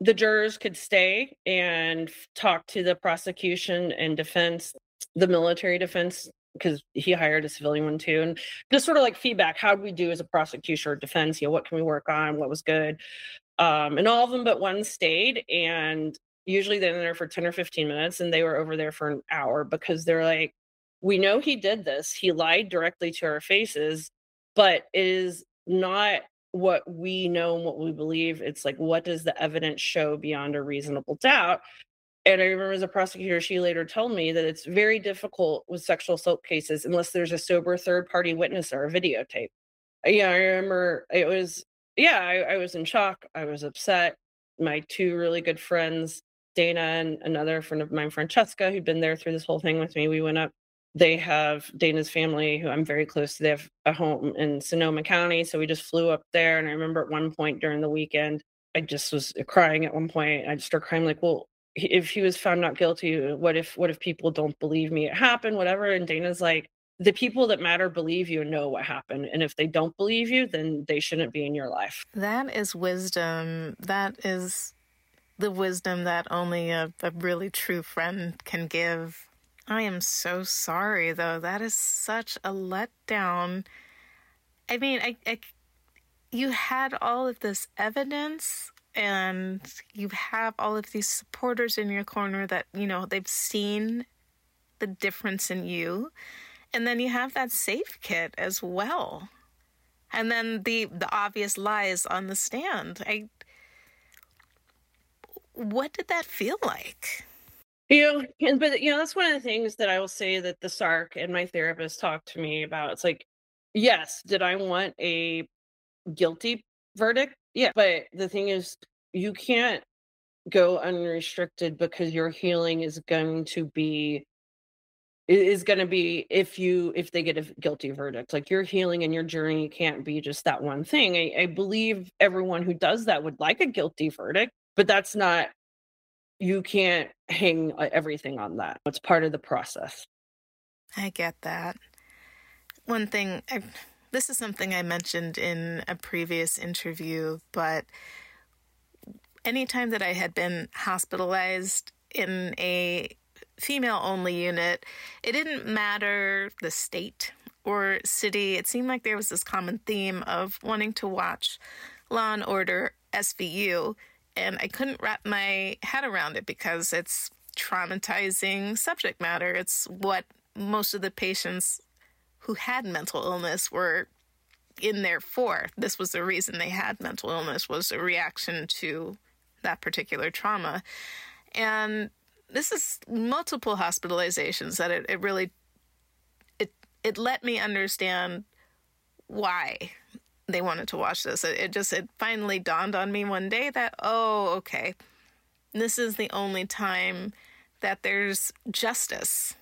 the jurors could stay and talk to the prosecution and defense, the military defense, because he hired a civilian one too, and just sort of like feedback. How do we do as a prosecution or defense? You know, what can we work on? What was good? Um, and all of them but one stayed, and usually they're in there for 10 or 15 minutes, and they were over there for an hour because they're like, we know he did this. He lied directly to our faces, but it is not what we know and what we believe. It's like, what does the evidence show beyond a reasonable doubt? And I remember as a prosecutor, she later told me that it's very difficult with sexual assault cases unless there's a sober third party witness or a videotape. Uh, yeah, I remember it was, yeah, I, I was in shock. I was upset. My two really good friends, Dana and another friend of mine, Francesca, who'd been there through this whole thing with me, we went up they have Dana's family, who I'm very close to. They have a home in Sonoma County, so we just flew up there. And I remember at one point during the weekend, I just was crying. At one point, I just started crying, like, "Well, if he was found not guilty, uh, what if what if people don't believe me? It happened, whatever." And Dana's like, "The people that matter believe you and know what happened, and if they don't believe you, then they shouldn't be in your life." That is wisdom. That is the wisdom that only a, a really true friend can give I am so sorry, though. That is such a letdown. I mean, I, I, you had all of this evidence and you have all of these supporters in your corner that, you know, they've seen the difference in you. And then you have that safe kit as well. And then the the obvious lies on the stand. I what did that feel like? You know, but you know, that's one of the things that I will say that the SARC and my therapist talked to me about. It's like, yes, did I want a guilty verdict? Yeah. But the thing is, you can't go unrestricted because your healing is going to be is going to be if you if they get a guilty verdict like your healing and your journey can't be just that one thing I, I believe everyone who does that would like a guilty verdict but that's not you can't hang uh, everything on that. It's part of the process. I get that. One thing, I, this is something I mentioned in a previous interview, but anytime that I had been hospitalized in a female only unit, it didn't matter the state or city. It seemed like there was this common theme of wanting to watch Law and Order SVU and I couldn't wrap my head around it because it's traumatizing subject matter. It's what most of the patients who had mental illness were in there for. This was the reason they had mental illness was a reaction to that particular trauma. And this is multiple hospitalizations that it, it really it it let me understand why they wanted to watch this. It, it just it finally dawned on me one day that oh okay, this is the only time that there's justice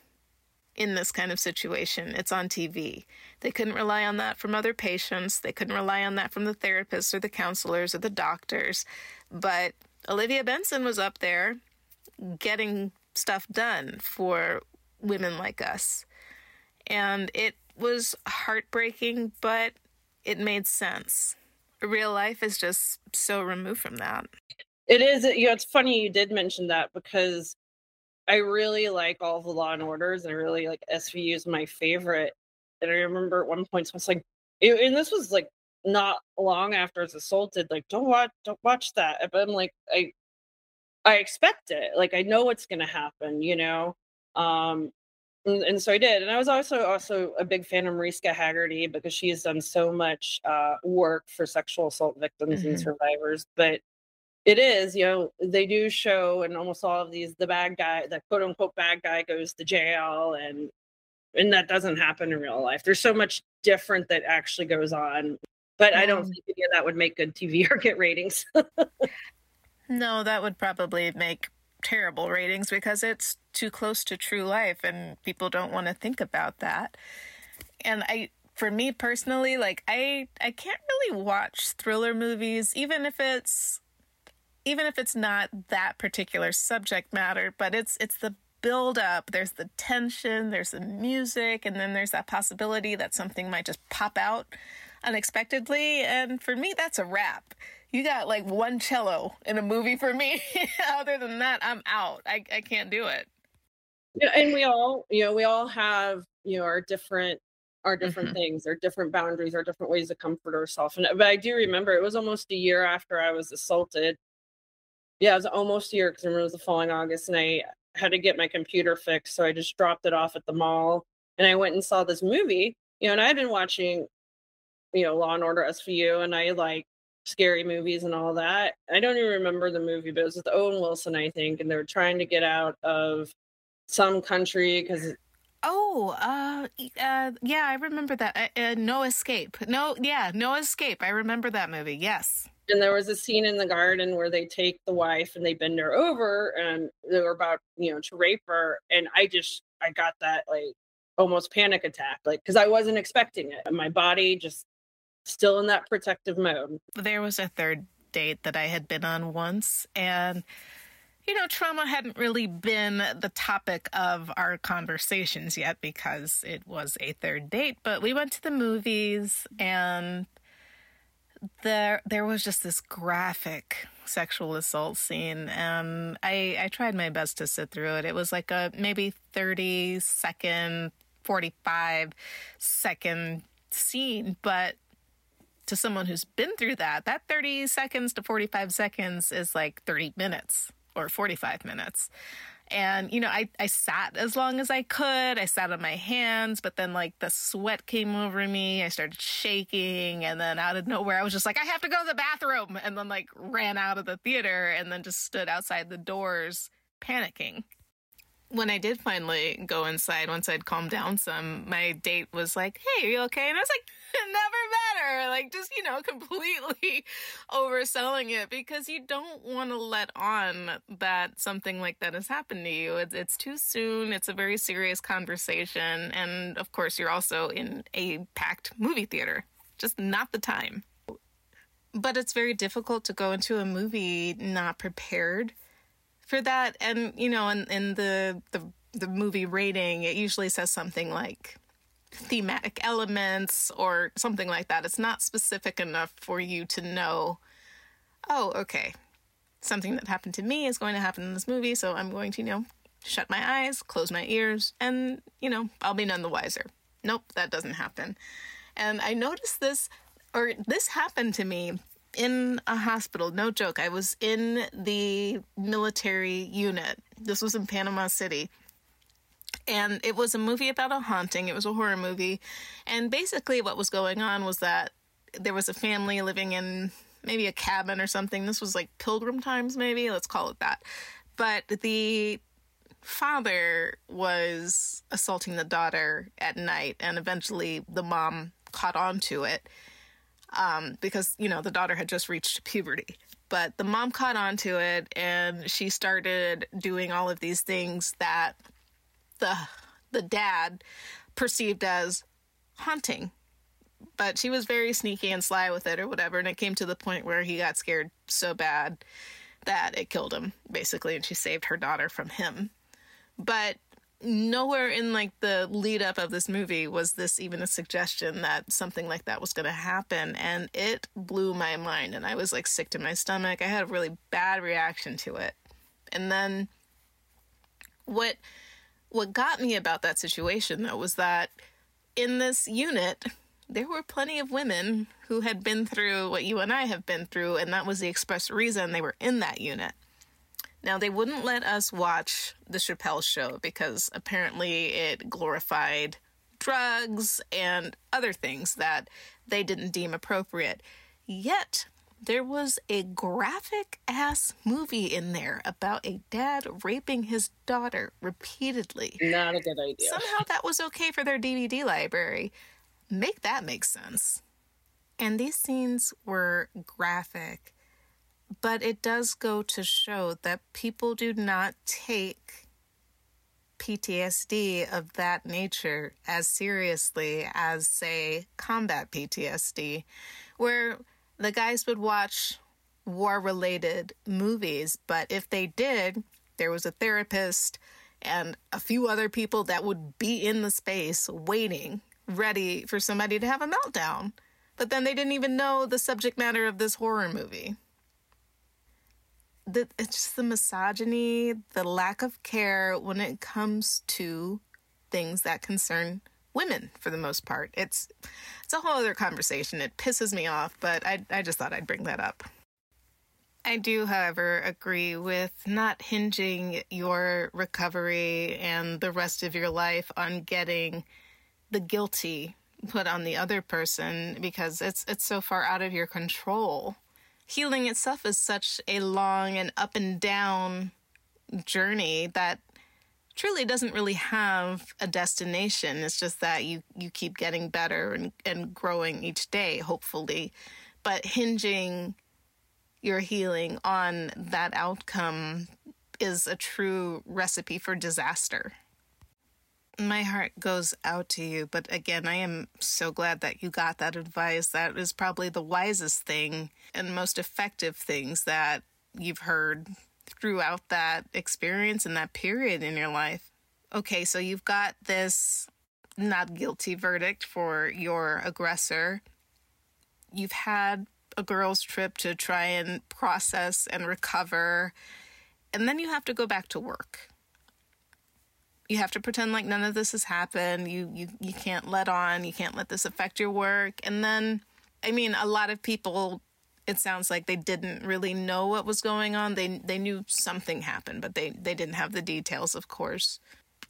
in this kind of situation. It's on TV. They couldn't rely on that from other patients. They couldn't rely on that from the therapists or the counselors or the doctors. But Olivia Benson was up there getting stuff done for women like us. And it was heartbreaking, but it made sense. Real life is just so removed from that. It is. You know, it's funny you did mention that because I really like all the Law and Orders. I really like SVU is my favorite. And I remember at one point, so I was like, and this was like not long after I was assaulted. Like, don't watch, don't watch that. But I'm like, I, I expect it. Like, I know what's going to happen. You know, um, and, and, so I did. And I was also also a big fan of Mariska Hargitay because she has done so much uh, work for sexual assault victims mm-hmm. and survivors. But it is, you know, they do show in almost all of these the bad guy, the quote unquote bad guy goes to jail and and that doesn't happen in real life. There's so much different that actually goes on. But I don't mm-hmm. think any of that would make good TV or get ratings. no, that would probably make terrible ratings because it's too close to true life and people don't want to think about that. And I for me personally, like I I can't really watch thriller movies even if it's even if it's not that particular subject matter, but it's it's the build up, there's the tension, there's the music, and then there's that possibility that something might just pop out unexpectedly. And for me, that's a wrap you got like one cello in a movie for me. Other than that, I'm out. I, I can't do it. Yeah, and we all, you know, we all have, you know, our different our different mm-hmm. things, our different boundaries, our different ways to comfort ourselves. And but I do remember it was almost a year after I was assaulted. Yeah, it was almost a year because it was the following August, and I had to get my computer fixed, so I just dropped it off at the mall, and I went and saw this movie. You know, and I had been watching, you know, Law and Order SVU, and I like scary movies and all that. I don't even remember the movie, but it was with Owen Wilson, I think, and they were trying to get out of some country because. Oh, uh, uh, yeah, I remember that. Uh, uh, no Escape. No, yeah, No Escape. I remember that movie. Yes. And there was a scene in the garden where they take the wife and they bend her over and they were about, you know, to rape her. And I just, I got that like almost panic attack, like, because I wasn't expecting it. My body just still in that protective mode. There was a third date that I had been on once, and you know, trauma hadn't really been the topic of our conversations yet because it was a third date, but we went to the movies and there there was just this graphic sexual assault scene and I I tried my best to sit through it. It was like a maybe 30 second 45 second scene, but to someone who's been through that, that 30 seconds to 45 seconds is like 30 minutes or 45 minutes. And, you know, I, I sat as long as I could. I sat on my hands, but then like the sweat came over me. I started shaking. And then out of nowhere, I was just like, I have to go to the bathroom. And then like ran out of the theater and then just stood outside the doors panicking when I did finally go inside, once I'd calmed down some, my date was like, Hey, are you okay? And I was like, Never better. Like, just, you know, completely overselling it because you don't want to let on that something like that has happened to you. It's, it's too soon. It's a very serious conversation. And of course, you're also in a packed movie theater. Just not the time. But it's very difficult to go into a movie not prepared for that. And you know, in, in the the the movie rating, it usually says something like thematic elements or something like that. It's not specific enough for you to know, oh, okay, something that happened to me is going to happen in this movie, so I'm going to, you know, shut my eyes, close my ears, and, you know, I'll be none the wiser. Nope, that doesn't happen. And I noticed this, or this happened to me in a hospital. No joke. I was in the military unit. This was in Panama City. And it was a movie about a haunting. It was a horror movie. And basically, what was going on was that there was a family living in maybe a cabin or something. This was like pilgrim times, maybe. Let's call it that. But the father was assaulting the daughter at night, and eventually the mom caught on to it um, because you know the daughter had just reached puberty. But the mom caught on to it, and she started doing all of these things that the the dad perceived as haunting. But she was very sneaky and sly with it, or whatever, and it came to the point where he got scared so bad that it killed him, basically, and she saved her daughter from him. But nowhere in like the lead up of this movie was this even a suggestion that something like that was going to happen and it blew my mind and i was like sick to my stomach i had a really bad reaction to it and then What what got me about that situation though was that in this unit there were plenty of women who had been through what you and I have been through and that was the express reason they were in that unit. Now they wouldn't let us watch the Chappelle show because apparently it glorified drugs and other things that they didn't deem appropriate. Yet there was a graphic ass movie in there about a dad raping his daughter repeatedly. Not a good idea. Somehow that was okay for their DVD library. Make that make sense. And these scenes were graphic, but it does go to show that people do not take PTSD of that nature as seriously as, say, combat PTSD, where the guys would watch war related movies, but if they did, there was a therapist and a few other people that would be in the space waiting, ready for somebody to have a meltdown. But then they didn't even know the subject matter of this horror movie. The, it's just the misogyny, the lack of care when it comes to things that concern women for the most part. It's it's a whole other conversation. It pisses me off, but I I just thought I'd bring that up. I do, however, agree with not hinging your recovery and the rest of your life on getting the guilty put on the other person because it's it's so far out of your control. Healing itself is such a long and up and down journey that truly doesn't really have a destination. It's just that you you keep getting better and, and growing each day, hopefully. But hinging your healing on that outcome is a true recipe for disaster. My heart goes out to you, but again, I am so glad that you got that advice. That is probably the wisest thing and most effective things that you've heard throughout that experience and that period in your life. Okay, so you've got this not guilty verdict for your aggressor. You've had a girl's trip to try and process and recover, and then you have to go back to work. You have to pretend like none of this has happened. You you you can't let on, you can't let this affect your work. And then I mean, a lot of people it sounds like they didn't really know what was going on. They they knew something happened, but they they didn't have the details, of course.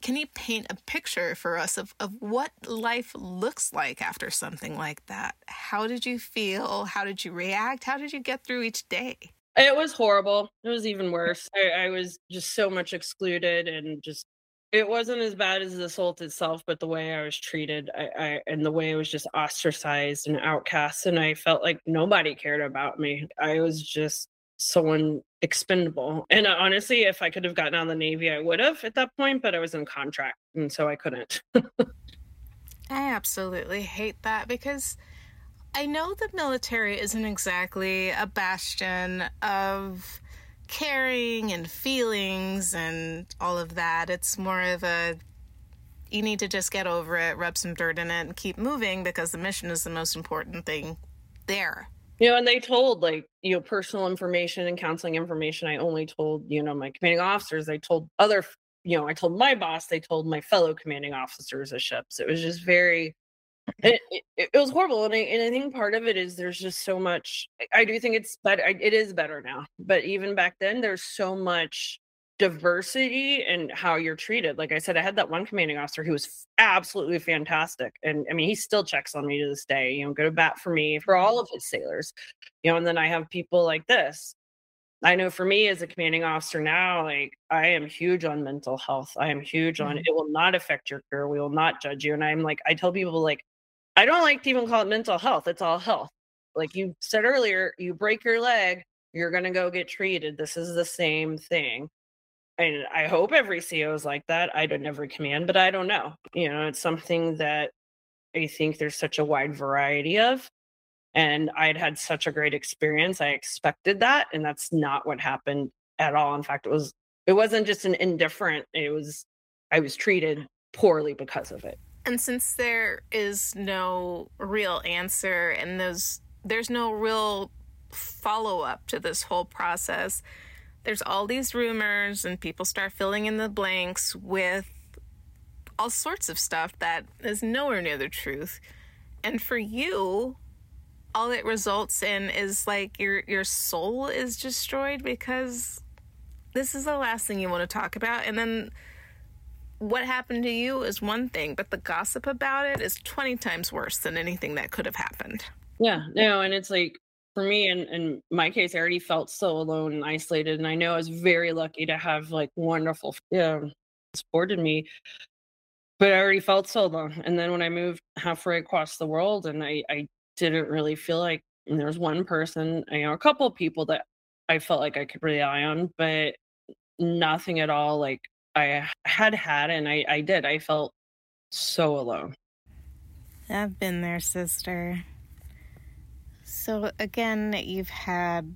Can you paint a picture for us of, of what life looks like after something like that? How did you feel? How did you react? How did you get through each day? It was horrible. It was even worse. I, I was just so much excluded and just it wasn't as bad as the assault itself, but the way I was treated, I, I, and the way I was just ostracized and outcast, and I felt like nobody cared about me. I was just someone expendable. And uh, honestly, if I could have gotten out of the Navy, I would have at that point, but I was in contract, and so I couldn't. I absolutely hate that because I know the military isn't exactly a bastion of caring and feelings and all of that. It's more of a you need to just get over it, rub some dirt in it, and keep moving because the mission is the most important thing there. You know, and they told like, you know, personal information and counseling information. I only told, you know, my commanding officers. I told other, you know, I told my boss, they told my fellow commanding officers of ships. It was just very it, it, it, was horrible and I, and I think part of it is there's just so much i do think it's better it is better now but even back then there's so much diversity and how you're treated like i said i had that one commanding officer who was absolutely fantastic and i mean he still checks on me to this day you know go to bat for me for all of his sailors you know and then i have people like this I know for me as a commanding officer now, like I am huge on mental health. I am huge on mm-hmm. it will not affect your career. We will not judge you. And I'm like, I tell people like I don't like to even call it mental health. It's all health. Like you said earlier, you break your leg, you're going to go get treated. This is the same thing. And I hope every CO is like that. I don't every command, but I don't know. You know, it's something that I think there's such a wide variety of. And I'd had such a great experience. I expected that. And that's not what happened at all. In fact, it was, it wasn't just an indifferent, it was, I was treated poorly because of it. And since there is no real answer and there's there's no real follow up to this whole process, there's all these rumors, and people start filling in the blanks with all sorts of stuff that is nowhere near the truth. And for you, all it results in is like your your soul is destroyed because this is the last thing you want to talk about and then what happened to you is one thing but the gossip about it is 20 times worse than anything that could have happened. Yeah no and it's like for me in, in my case i already felt so alone and isolated and i know i was very lucky to have like wonderful yeah supported me but i already felt so alone and then when i moved halfway across the world and i i didn't really feel like there was one person you know a couple of people that i felt like i could rely on but nothing at all like i had had and i i did i felt so alone i've been there sister so again, you've had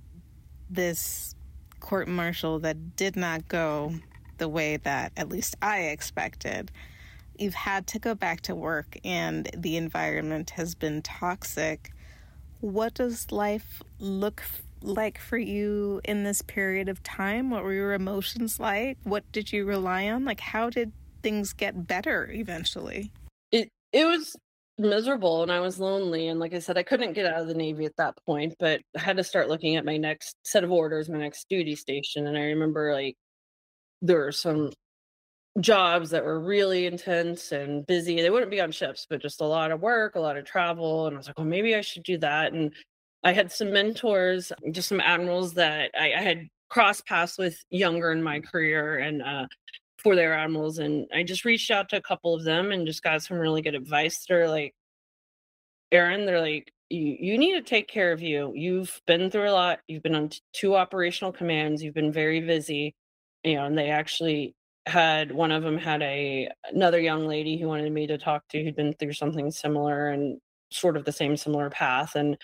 this court martial that did not go the way that at least I expected. You've had to go back to work and the environment has been toxic. What does life look like for you in this period of time? What were your emotions like? What did you rely on? Like how did things get better eventually? It it was miserable and I was lonely. And like I said, I couldn't get out of the Navy at that point, but I had to start looking at my next set of orders, my next duty station. And I remember like there were some jobs that were really intense and busy. They wouldn't be on ships, but just a lot of work, a lot of travel. And I was like, well, maybe I should do that. And I had some mentors, just some admirals that I, I had crossed paths with younger in my career. And uh, for their admirals. And I just reached out to a couple of them and just got some really good advice. They're like, Erin, they're like, you, you need to take care of you. You've been through a lot. You've been on t- two operational commands. You've been very busy. You know, and they actually had one of them had a another young lady who wanted me to talk to who'd been through something similar and sort of the same similar path. And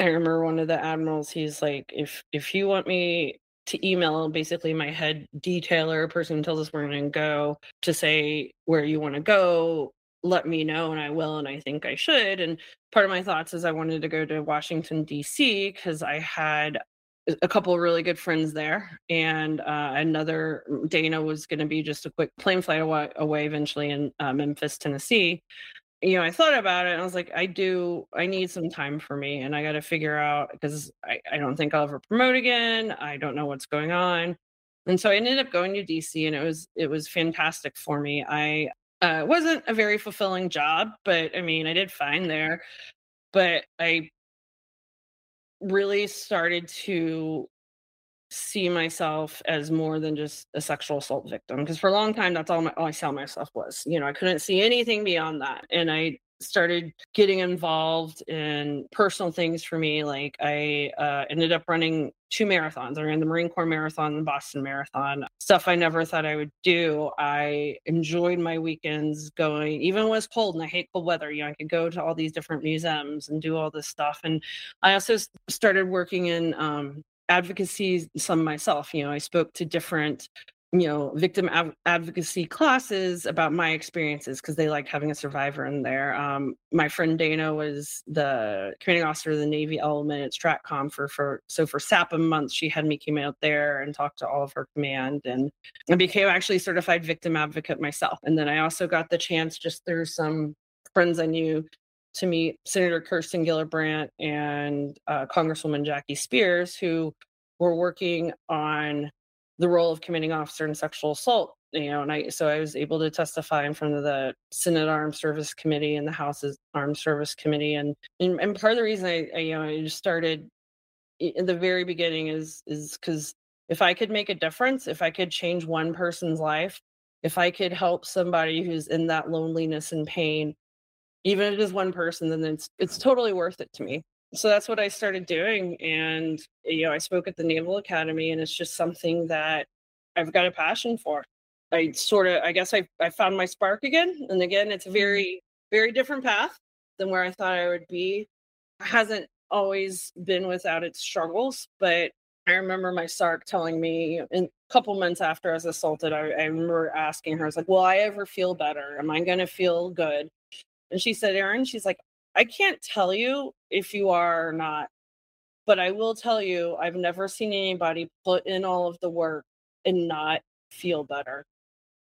I remember one of the admirals, he's like, if if you want me to email basically my head detailer, person who tells us where to go, to say where you want to go. Let me know, and I will, and I think I should. And part of my thoughts is I wanted to go to Washington D.C. because I had a couple really good friends there, and uh, another Dana was going to be just a quick plane flight away, away eventually in uh, Memphis, Tennessee you know, I thought about it and I was like, I do, I need some time for me and I got to figure out because I, I don't think I'll ever promote again. I don't know what's going on. And so I ended up going to DC and it was, it was fantastic for me. I uh, wasn't a very fulfilling job, but I mean, I did fine there. But I really started to see myself as more than just a sexual assault victim because for a long time that's all, my, all I saw myself was. You know, I couldn't see anything beyond that, and I started getting involved in personal things for me. Like I uh, ended up running two marathons. I ran the Marine Corps Marathon and Boston Marathon. Stuff I never thought I would do. I enjoyed my weekends going, even when it was cold and I hate cold weather. You know, I could go to all these different museums and do all this stuff. And I also started working in um, advocacy some myself you know i spoke to different you know victim av- advocacy classes about my experiences because they liked having a survivor in there um, my friend dana was the commanding officer of the navy element at stratcom for for so for sap a month she had me come out there and talk to all of her command and i became actually certified victim advocate myself. And then i also got the chance just through some friends i knew to meet Senator Kirsten Gillibrand and uh, Congresswoman Jackie Spears, who were working on the role of commanding officer in sexual assault. You know, and I so I was able to testify in front of the Senate Armed Service Committee and the House's Armed Service Committee, and and, and part of the reason I, I you know I just started in the very beginning is is because if I could make a difference, if I could change one person's life, if I could help somebody who's in that loneliness and pain even if it is one person, then it's it's totally worth it to me. So that's what I started doing, and you know, I spoke at the Naval Academy, and it's just something that I've got a passion for. I sort of, I guess, I I found my spark again, and again, it's a mm-hmm. very very different path than where I thought I would be. It hasn't always been without its struggles, but I remember my SARC telling me in a couple months after I was assaulted, I, I remember asking her, I was like, Will I ever feel better? Am I going to feel good? And she said, Erin, she's like, I can't tell you if you are or not, But I will tell you, I've never seen anybody put in all of the work and not feel better.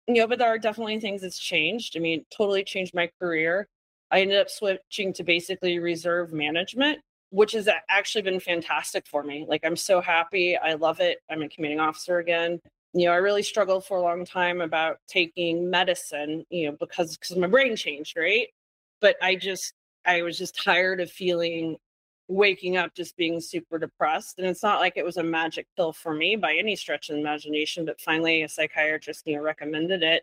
You know, but there are definitely things that's changed. I mean, totally changed my career. I ended up switching to basically reserve management, which has actually been fantastic for me. Like, I'm so happy. I love it. I'm a commanding officer again. You know, I really struggled for a long time about taking medicine, you know, because because my brain changed, right? But I just I was just tired of feeling waking up just being super depressed. And it's not like it was a magic pill for me by any stretch of imagination, but finally a psychiatrist, you know, recommended it.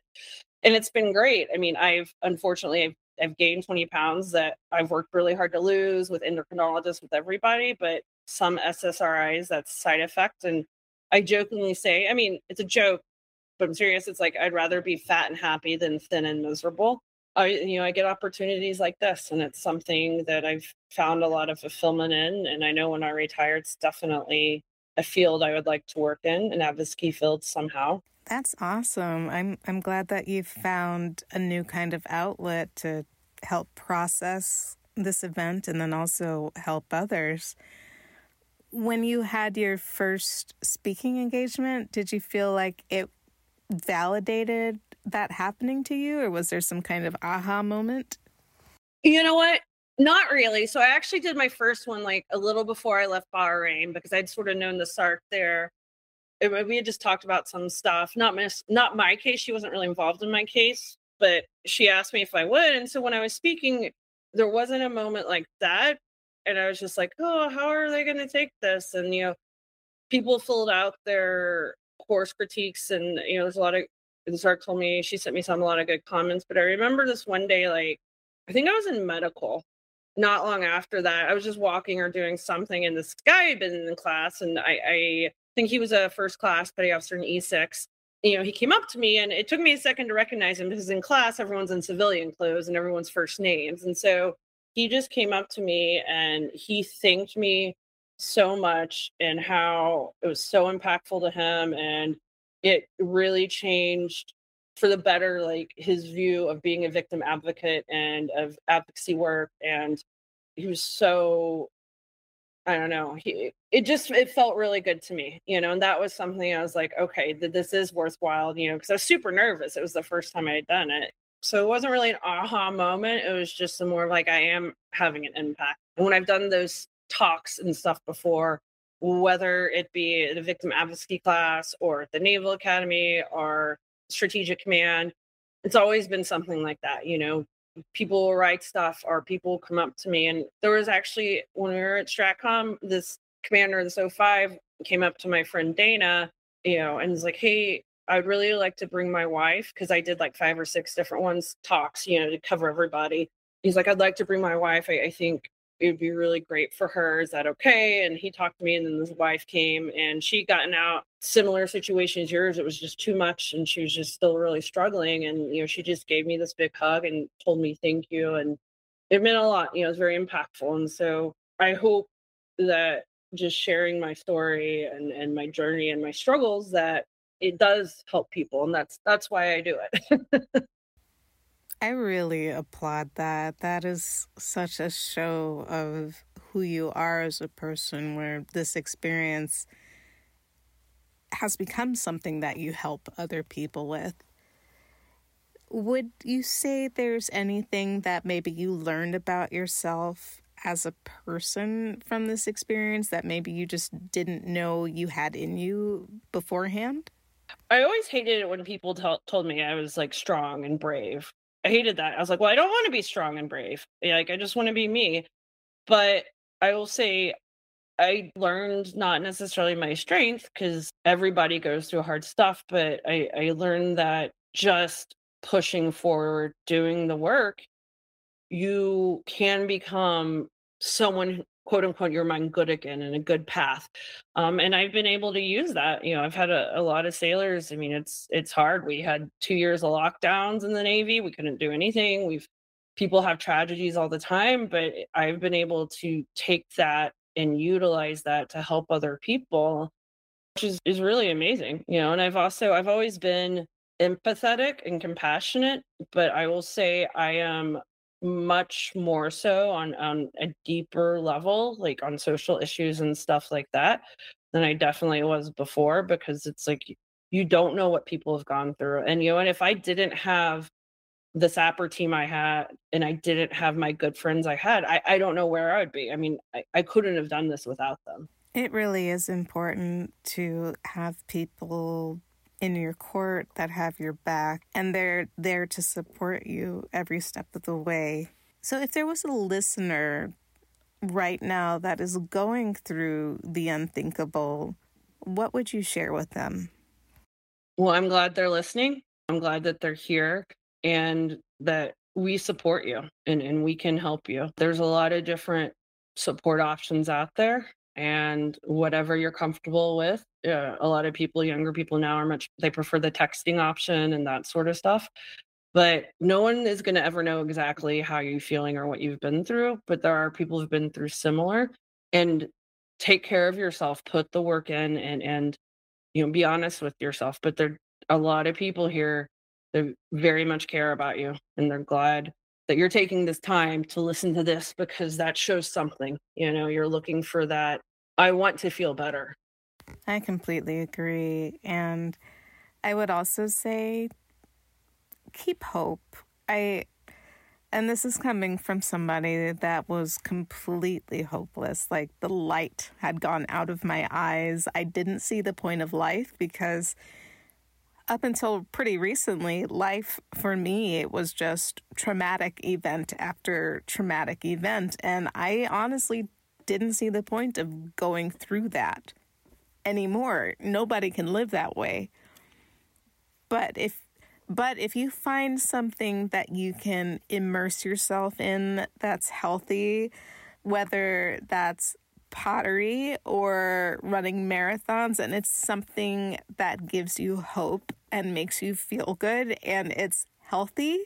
And it's been great. I mean, I've unfortunately I've, I've gained 20 pounds that I've worked really hard to lose with endocrinologists, with everybody, but some SSRIs, that's side effect. And I jokingly say, I mean, it's a joke, but I'm serious. It's like I'd rather be fat and happy than thin and miserable. I you know I get opportunities like this, and it's something that I've found a lot of fulfillment in. And I know when I retire, it's definitely a field I would like to work in, an advocacy field somehow. That's awesome. I'm I'm glad that you've found a new kind of outlet to help process this event and then also help others. When you had your first speaking engagement, did you feel like it validated that happening to you, or was there some kind of aha moment? You know what? Not really. So I actually did my first one like a little before I left Bahrain because I'd sort of known the SARC there. It, we had just talked about some stuff. Not my, not my case. She wasn't really involved in my case, but she asked me if I would. And so when I was speaking, there wasn't a moment like that. And I was just like, oh, how are they going to take this? And, you know, people filled out their course critiques and, you know, there's a lot of the SARC told me she sent me some a lot of good comments. But I remember this one day, like I think I was in medical. Not long after that, I was just walking or doing something, and this guy been in class, and I, I think he was a first class petty officer in E6. You know, he came up to me, and it took me a second to recognize him because in class everyone's in civilian clothes and everyone's first names, and so he just came up to me and he thanked me so much and how it was so impactful to him and it really changed for the better like his view of being a victim advocate and of advocacy work and he was so i don't know he it just it felt really good to me you know and that was something i was like okay that this is worthwhile you know because i was super nervous it was the first time i had done it. So it wasn't really an aha moment it was just more of like i am having an impact. And when i've done those talks and stuff before whether it be the victim advocacy class or the Naval Academy or Strategic Command. It's always been something like that, you know. People write stuff or people come up to me. And there was actually, when we were at STRATCOM, this commander of the 05 came up to my friend Dana, you know, and was like, hey, I'd really like to bring my wife because I did like five or six different ones talks, you know, to cover everybody. He's like, I'd like to bring my wife. I, I think it would be really great for her. Is that okay? And he talked to me, and then his wife came, and she gotten out similar situation as yours. It was just too much, and she was just still really struggling. And you know, she just gave me this big hug and told me thank you, and it meant a lot. You know, it's very impactful. And so I hope that just sharing my story and and my journey and my struggles that it does help people, and that's that's why I do it. I really applaud that. That is such a show of who you are as a person, where this experience has become something that you help other people with. Would you say there's anything that maybe you learned about yourself as a person from this experience that maybe you just didn't know you had in you beforehand? I always hated it when people t- told me I was like strong and brave. I hated that. I was like, well, I don't want to be strong and brave. Like, I just want to be me. But I will say, I learned not necessarily my strength because everybody goes through hard stuff, but I, I learned that just pushing forward, doing the work, you can become someone quote unquote your mind good again in a good path. Um, and i've been able to use that you know i've had a, a, lot of sailors i mean it's it's hard. We had two years of lockdowns in the navy we couldn't do anything we've people have tragedies all the time but i've been able to take that and utilize that to help other people which is, is really amazing you know and i've also i've always been empathetic and compassionate but i will say i am much more so on on a deeper level, like on social issues and stuff like that, than I definitely was before because it's like you don't know what people have gone through. And you know, and if I didn't have the SAPR team I had and I didn't have my good friends I had, I, I don't know where I would be. I mean, I, I couldn't have done this without them. It really is important to have people in your court that have your back and they're there to support you every step of the way. So if there was a listener right now that is going through the unthinkable, what would you share with them? Well, I'm glad they're listening. I'm glad that they're here and that we support you and, and we can help you. There's a lot of different support options out there and whatever you're comfortable with. Uh, a lot of people, younger people now, are much, they prefer the texting option and that sort of stuff. But no one is going to ever know exactly how you're feeling or what you've been through. But there are people who've been through similar and take care of yourself, put the work in and, and, you know, be honest with yourself. But there a lot of people here they very much care about you and they're glad that you're taking this time to listen to this because that shows something. You know, you're looking for that. I want to feel better. I completely agree. And I would also say keep hope. I and this is coming from somebody that was completely hopeless. Like the light had gone out of my eyes. I didn't see the point of life because up until pretty recently, life for me, it was just traumatic event after traumatic event. And I honestly didn't see the point of going through that anymore. Nobody can live that way. But if but if you find something that you can immerse yourself in that's healthy, whether that's pottery or running marathons and it's something that gives you hope and makes you feel good and it's healthy,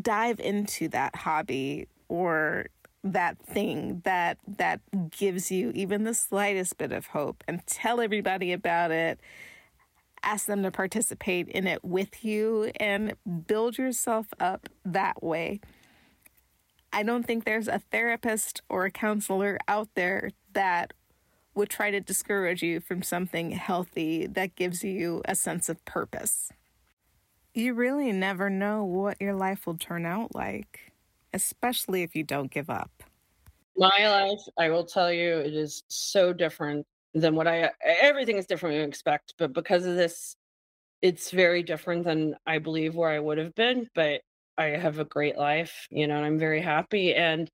dive into that hobby or that thing that that gives you even the slightest bit of hope and tell everybody about it. Ask them to participate in it with you and build yourself up that way I don't think there's a therapist or a counselor out there that would try to discourage you from something healthy that gives you a sense of purpose. You really never know what your life will turn out like, especially if you don't give up. My life, I will tell you, it is so different than what I everything is different than you expect, but because of this it's very different than I believe where I would have been, but I have a great life, you know, and I'm very happy. And,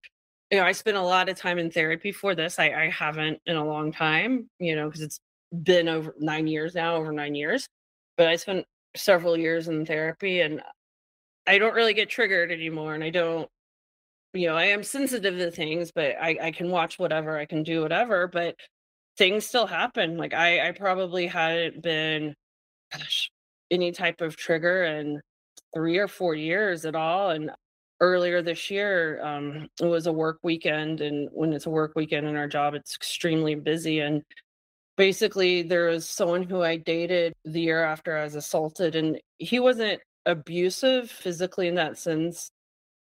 you know, I spent a lot of time in therapy for this. I, I haven't in a long time, you know, because it's been over nine years now, over nine years. But I spent several years in therapy and I don't really get triggered anymore. And I don't, you know, I am sensitive to things, but I, I can watch whatever, I can do whatever, but things still happen. Like I, I probably hadn't been, gosh, any type of trigger and three or four years at all. And earlier this year, um, it was a work weekend. And when it's a work weekend in our job, it's extremely busy. And basically, there was someone who I dated the year after I was assaulted, and he wasn't abusive physically in that sense,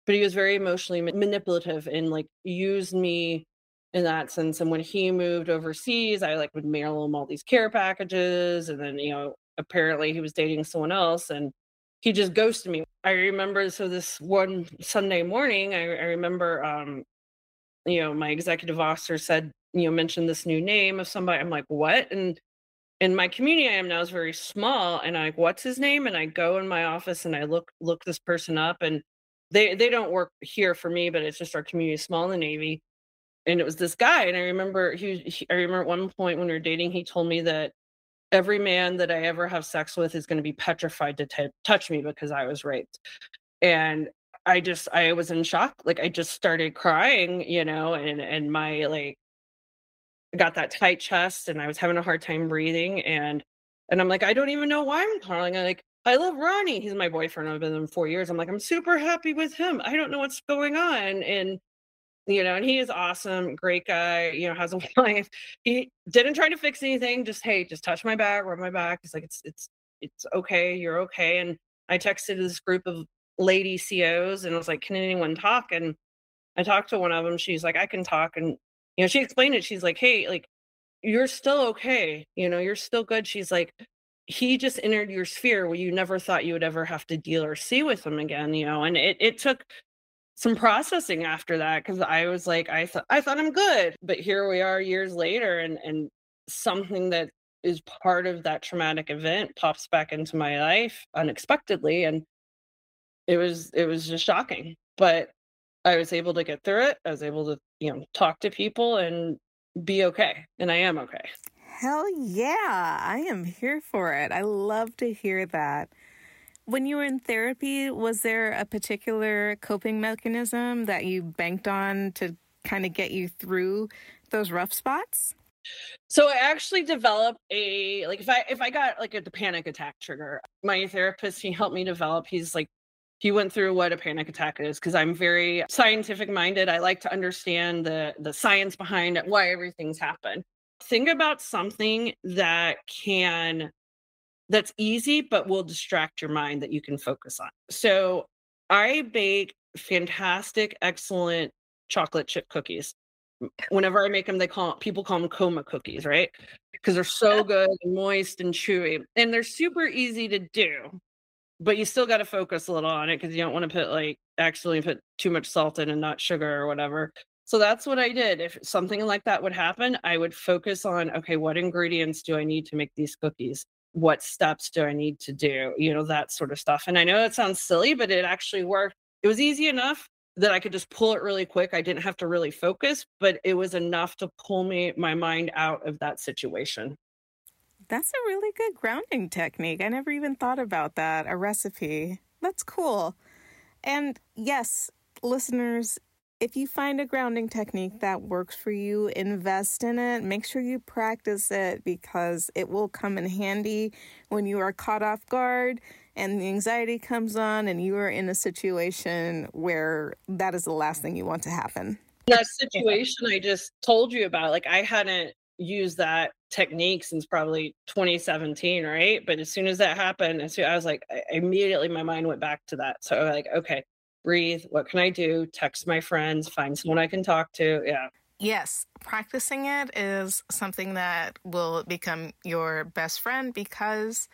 but he was very emotionally manipulative and like used me in that sense. And when he moved overseas, I like would mail him all these care packages. And then, you know, apparently he was dating someone else. And he just ghosted me. I remember so this one Sunday morning, I, I remember um, you know, my executive officer said, you know, mentioned this new name of somebody. I'm like, what? And in my community I am now is very small. And I like, what's his name? And I go in my office and I look look this person up and they they don't work here for me, but it's just our community small in the Navy. And it was this guy. And I remember he, he I remember at one point when we were dating, he told me that every man that I ever have sex with is going to be petrified to t- touch me because I was raped. And I just I was in shock. Like I just started crying, you know, and and my like got that tight chest and I was having a hard time breathing and and I'm like I don't even know why I'm calling. I like I love Ronnie. He's my boyfriend. I've been with him four years. I'm like I'm super happy with him. I don't know what's going on and you know, and he is awesome, great guy, you know, has a wife. He didn't try to fix anything, just hey, just touch my back, rub my back. He's like, it's it's it's okay, you're okay. And I texted this group of lady COs and I was like, can anyone talk? And I talked to one of them. She's like, I can talk. And, you know, she explained it. She's like, hey, like, you're still okay. You know, you're still good. She's like, he just entered your sphere where you never thought you would ever have to deal or see with him again, you know, and it, it took some processing after that because I was like, I thought I thought I'm good, but here we are years later, and and something that is part of that traumatic event pops back into my life unexpectedly, and it was it was just shocking. But I was able to get through it. I was able to you know talk to people and be okay, and I am okay. Hell yeah, I am here for it. I love to hear that. When you were in therapy, was there a particular coping mechanism that you banked on to kind of get you through those rough spots? So I actually developed a like if I if I got like a the panic attack trigger, my therapist he helped me develop. He's like he went through what a panic attack is because I'm very scientific minded. I like to understand the the science behind why everything's happened. Think about something that can that's easy but will distract your mind that you can focus on. So I bake fantastic, excellent chocolate chip cookies. Whenever I make them, they call people call them coma cookies, right? Because they're so good and moist and chewy, and they're super easy to do. But you still got to focus a little on it because you don't want to put like actually put too much salt in and not sugar or whatever. So that's what I did. If something like that would happen, I would focus on okay, what ingredients do I need to make these cookies? What steps do I need to do? You know, that sort of stuff. And I know it sounds silly, but it actually worked. It was easy enough that I could just pull it really quick. I didn't have to really focus, but it was enough to pull me my mind out of that situation. That's a really good grounding technique. I never even thought about that. A recipe. That's cool. And yes, listeners, if you find a grounding technique that works for you, invest in it. Make sure you practice it because it will come in handy when you are caught off guard and the anxiety comes on and you are in a situation where that is the last thing you want to happen. That situation I just told you about, like I hadn't used that technique since probably 2017, right? But as soon as that happened, as soon, I was like, I, immediately my mind went back to that. So like, okay, breathe. What can I do? Text my friends, find someone I can talk to. Yeah. Yes, practicing it is something that will become your best friend because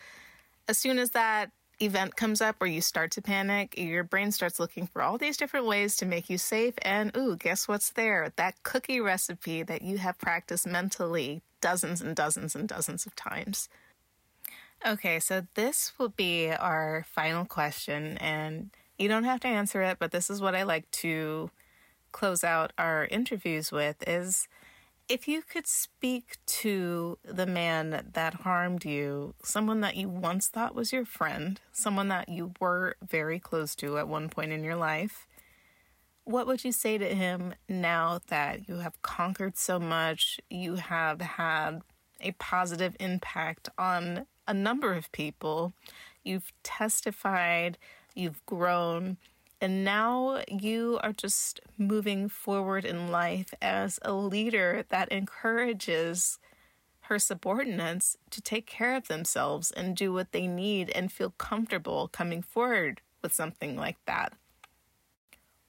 as soon as that event comes up where you start to panic, your brain starts looking for all these different ways to make you safe. And ooh, guess what's there? That cookie recipe that you have practiced mentally dozens and dozens and dozens of times. Okay, so this will be our final question. And you don't have to answer it, but this is what I like to close out our interviews with is if you could speak to the man that harmed you, someone that you once thought was your friend, someone that you were very close to at one point in your life, what would you say to him now that you have conquered so much, you have had a positive impact on a number of people, you've testified you've grown, and now you are just moving forward in life as a leader that encourages her subordinates to take care of themselves and do what they need and feel comfortable coming forward with something like that.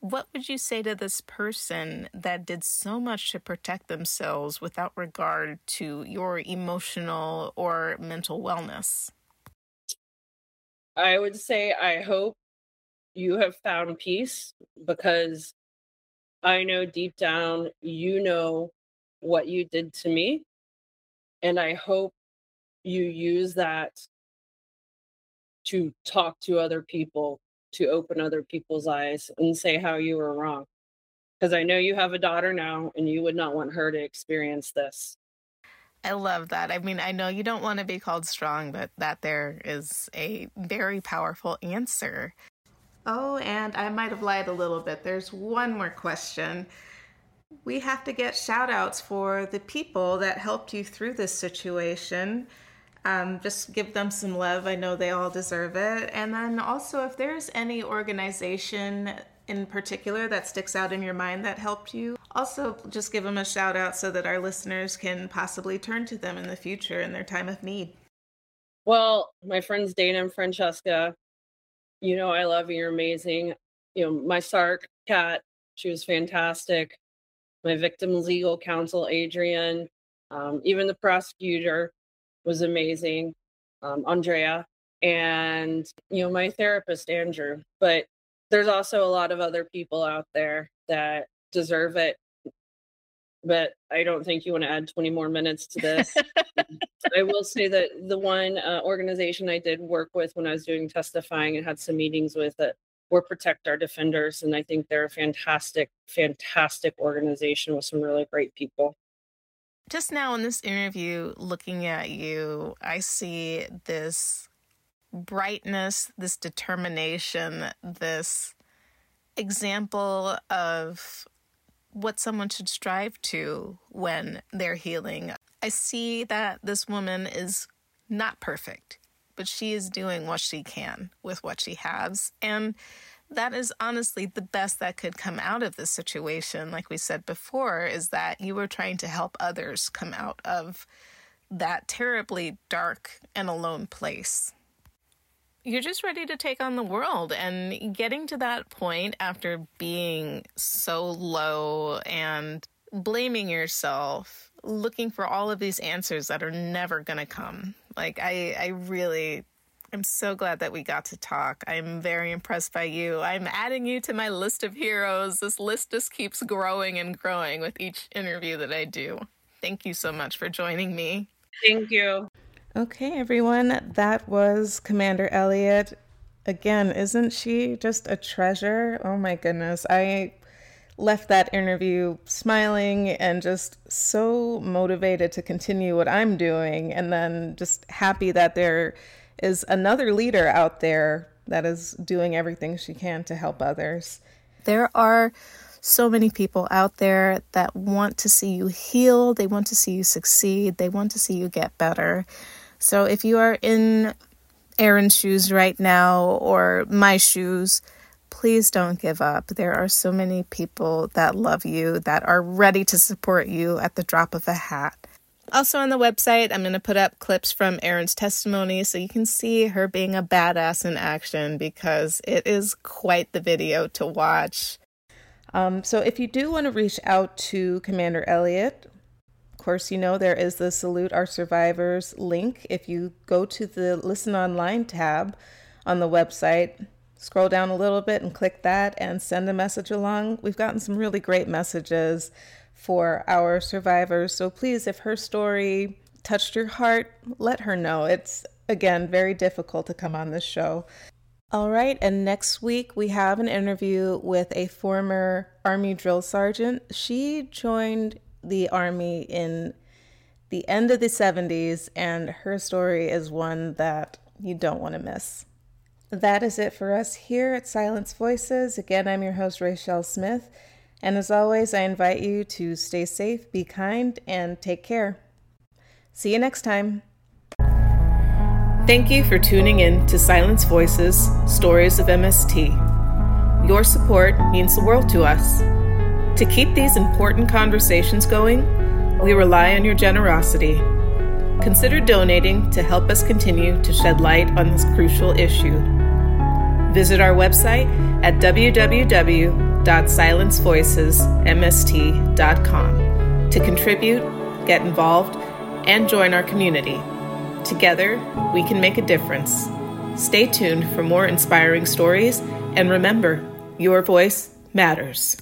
What would you say to this person that did so much to protect themselves without regard to your emotional or mental wellness? I would say I hope you have found peace because I know deep down you know what you did to me. And I hope you use that to talk to other people, to open other people's eyes and say how you were wrong. Because I know you have a daughter now and you would not want her to experience this. I love that. I mean, I know you don't want to be called strong, but that there is a very powerful answer. Oh, and I might have lied a little bit. There's one more question. We have to get shout outs for the people that helped you through this situation. Um, just give them some love. I know they all deserve it. And then also, if there's any organization in particular that sticks out in your mind that helped you, also just give them a shout out so that our listeners can possibly turn to them in the future in their time of need. Well, my friends Dana and Francesca, you know I love you. You're amazing. You know, my SARC cat, she was fantastic. My victim legal counsel, Adrian, um, even the prosecutor was amazing, um, Andrea, and you know my therapist, Andrew. But there's also a lot of other people out there that deserve it but I don't think you want to add 20 more minutes to this. I will say that the one uh, organization I did work with when I was doing testifying and had some meetings with it were Protect Our Defenders. And I think they're a fantastic, fantastic organization with some really great people. Just now in this interview, looking at you, I see this brightness, this determination, this example of what someone should strive to when they're healing. I see that this woman is not perfect, but she is doing what she can with what she has. And that is honestly the best that could come out of this situation. Like we said before, is that you were trying to help others come out of that terribly dark and alone place you're just ready to take on the world. And getting to that point after being so low and blaming yourself looking for all of these answers that are never going to come. Like i i really i'm so glad that we got to talk. I'm very impressed by you. I'm adding you to my list of heroes. This list just keeps growing and growing with each interview that i do. Thank you so much for joining me. Thank you Okay, everyone, that was Commander Elliot. Again, isn't she just a treasure? Oh my goodness. I left that interview smiling and just so motivated to continue what I'm doing, and then just happy that there is another leader out there that is doing everything she can to help others. There are so many people out there that want to see you heal, they want to see you succeed, they want to see you get better. So if you are in Erin's shoes right now or my shoes, please don't give up. There are so many people that love you, that are ready to support you at the drop of a hat. Also, on the website, I'm going to put up clips from Erin's testimony so you can see her being a badass in action because it is quite the video to watch. Um, so, if you do want to reach out to Commander Elliot, course, you know there is the Salute Our Survivors link. If you go to the Listen Online tab on the website, scroll down a little bit and click that and send a message along. We've gotten some really great messages for our survivors. So please, if her story touched your heart, let her know. It's, again, very difficult to come on this show. All right, and next week we have an interview with a former Army drill sergeant. She joined the army in the end of the 70s, and her story is one that you don't want to miss. That is it for us here at Silence Voices. Again, I'm your host, Rachel Smith. And as always, I invite you to stay safe, be kind, and take care. See you next time. Thank you for tuning in to Silence Voices Stories of MST. Your support means the world to us. To keep these important conversations going, we rely on your generosity. Consider donating to help us continue to shed light on this crucial issue. Visit our website at www.silencevoicesmst.com to contribute, get involved, and join our community. Together, we can make a difference. Stay tuned for more inspiring stories, and remember, your voice matters.